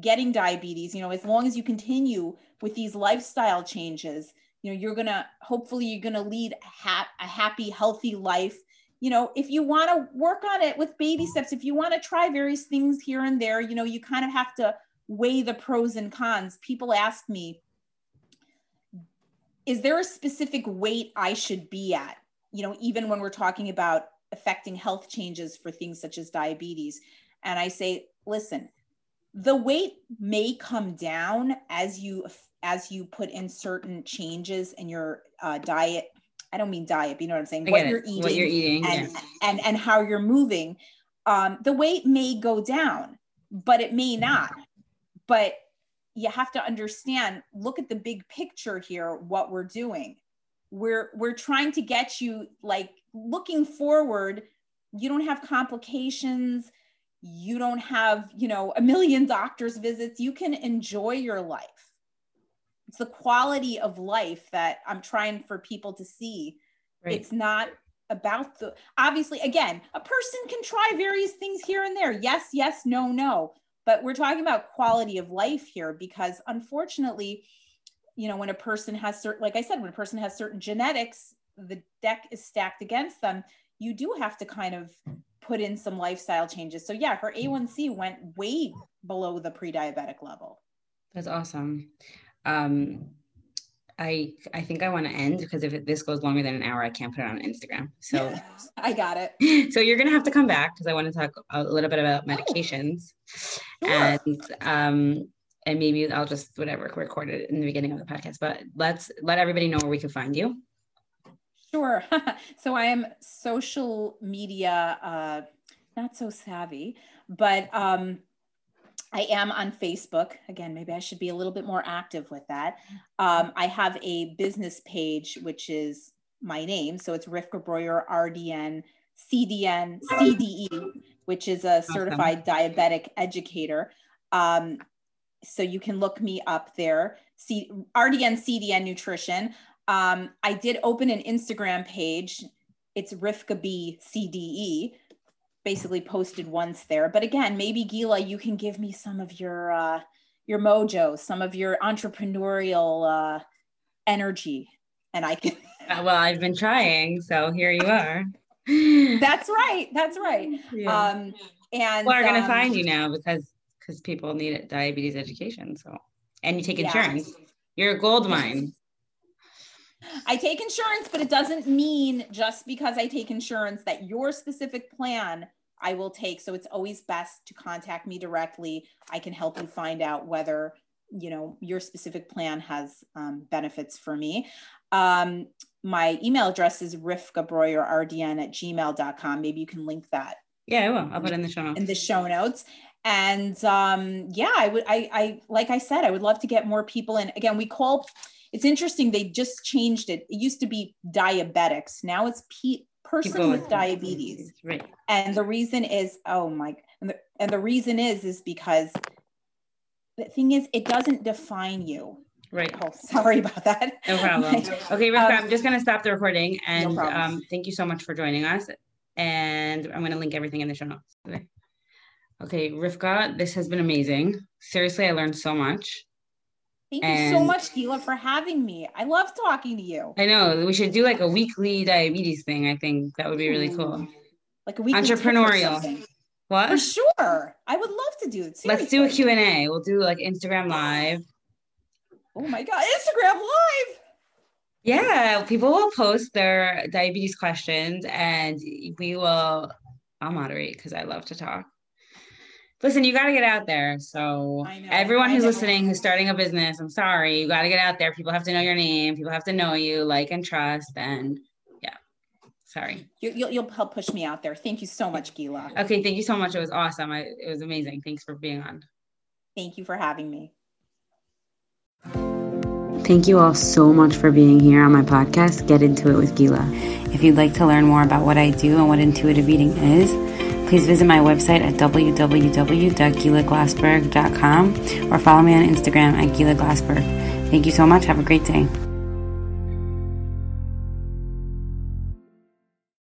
getting diabetes, you know, as long as you continue with these lifestyle changes, you know, you're going to, hopefully you're going to lead a, ha- a happy, healthy life. You know, if you want to work on it with baby steps, if you want to try various things here and there, you know, you kind of have to weigh the pros and cons. People ask me, is there a specific weight I should be at? You know, even when we're talking about affecting health changes for things such as diabetes. And I say, listen, the weight may come down as you as you put in certain changes in your uh, diet. I don't mean diet, but you know what I'm saying? What you're eating What you're eating. and, yeah. and and how you're moving um, the weight may go down but it may not but you have to understand look at the big picture here what we're doing. We're we're trying to get you like looking forward you don't have complications. You don't have you know a million [LAUGHS] doctors visits. You can enjoy your life. It's the quality of life that i'm trying for people to see. Right. it's not about the obviously again a person can try various things here and there. Yes yes no no but we're talking about quality of life here because unfortunately you know when a person has certain like i said when a person has certain genetics the deck is stacked against them you do have to kind of put in some lifestyle changes so yeah her a1c went way below the pre-diabetic level That's awesome. Um, I I think I want to end because if it, this goes longer than an hour, I can't put it on Instagram. So [LAUGHS] i got it [LAUGHS] so you're gonna have to come back because I want to talk a little bit about medications Sure. and um and maybe I'll just whatever record it in the beginning of the podcast. But let's let everybody know where we can find you. Sure. [LAUGHS] so I am social media, uh, not so savvy, but um, I am on Facebook. Again, maybe I should be a little bit more active with that. Um, I have a business page, which is my name. So it's Rivka Breuer, RDN, CDN, CDE, which is a certified diabetic educator. Um, so you can look me up there. C- RDN, CDN Nutrition. Um, I did open an Instagram page. It's Rivka B CDE. Basically posted once there, but again, maybe Gila, you can give me some of your uh, your mojo, some of your entrepreneurial uh, energy, and I can. [LAUGHS] Uh, well, I've been trying, so here you are. [LAUGHS] That's right. That's right. Yeah. Um, and People are gonna um, find you now because because people need it, diabetes education. So and you take insurance. Yeah. You're a gold mine. I take insurance, but it doesn't mean just because I take insurance that your specific plan I will take. So it's always best to contact me directly. I can help you find out whether you know your specific plan has um, benefits for me. Um, my email address is rivkabreuerrdn at gmail.com. Maybe you can link that. Yeah, I will. I'll put it in the show notes. In the show notes. And um, yeah, I would, I, I, like I said, I would love to get more people in. Again, we call, it's interesting. They just changed it. It used to be diabetics. Now it's P- person people with diabetes. Right. And the reason is, oh my, and the, and the reason is, is because the thing is, it doesn't define you. Right. Oh, sorry about that. No problem. [LAUGHS] okay, Rivka, um, I'm just going to stop the recording and no um, thank you so much for joining us. And I'm going to link everything in the show notes. Okay. Okay, Rivka, this has been amazing. Seriously, I learned so much. Thank and you so much, Gila, for having me. I love talking to you. I know. We should do like a weekly diabetes thing. I think that would be really hmm. cool. Like a weekly entrepreneurial. What? For sure. I would love to do it. Seriously. Let's do a Q&A. We'll do like Instagram live. Oh my God, Instagram live. Yeah, people will post their diabetes questions and we will, I'll moderate because I love to talk. Listen, you got to get out there. So, everyone who's listening, who's starting a business, I'm sorry, you got to get out there. People have to know your name, people have to know you, like and trust. And yeah, sorry. You, will you'll help push me out there. Thank you so much, Gila. Okay, thank you so much. It was awesome. I, it was amazing. Thanks for being on. Thank you for having me. Thank you all so much for being here on my podcast, Get Into It with Gila. If you'd like to learn more about what I do and what intuitive eating is, please visit my website at www.gilaglassberg.com or follow me on Instagram at Gila Glassberg. Thank you so much. Have a great day.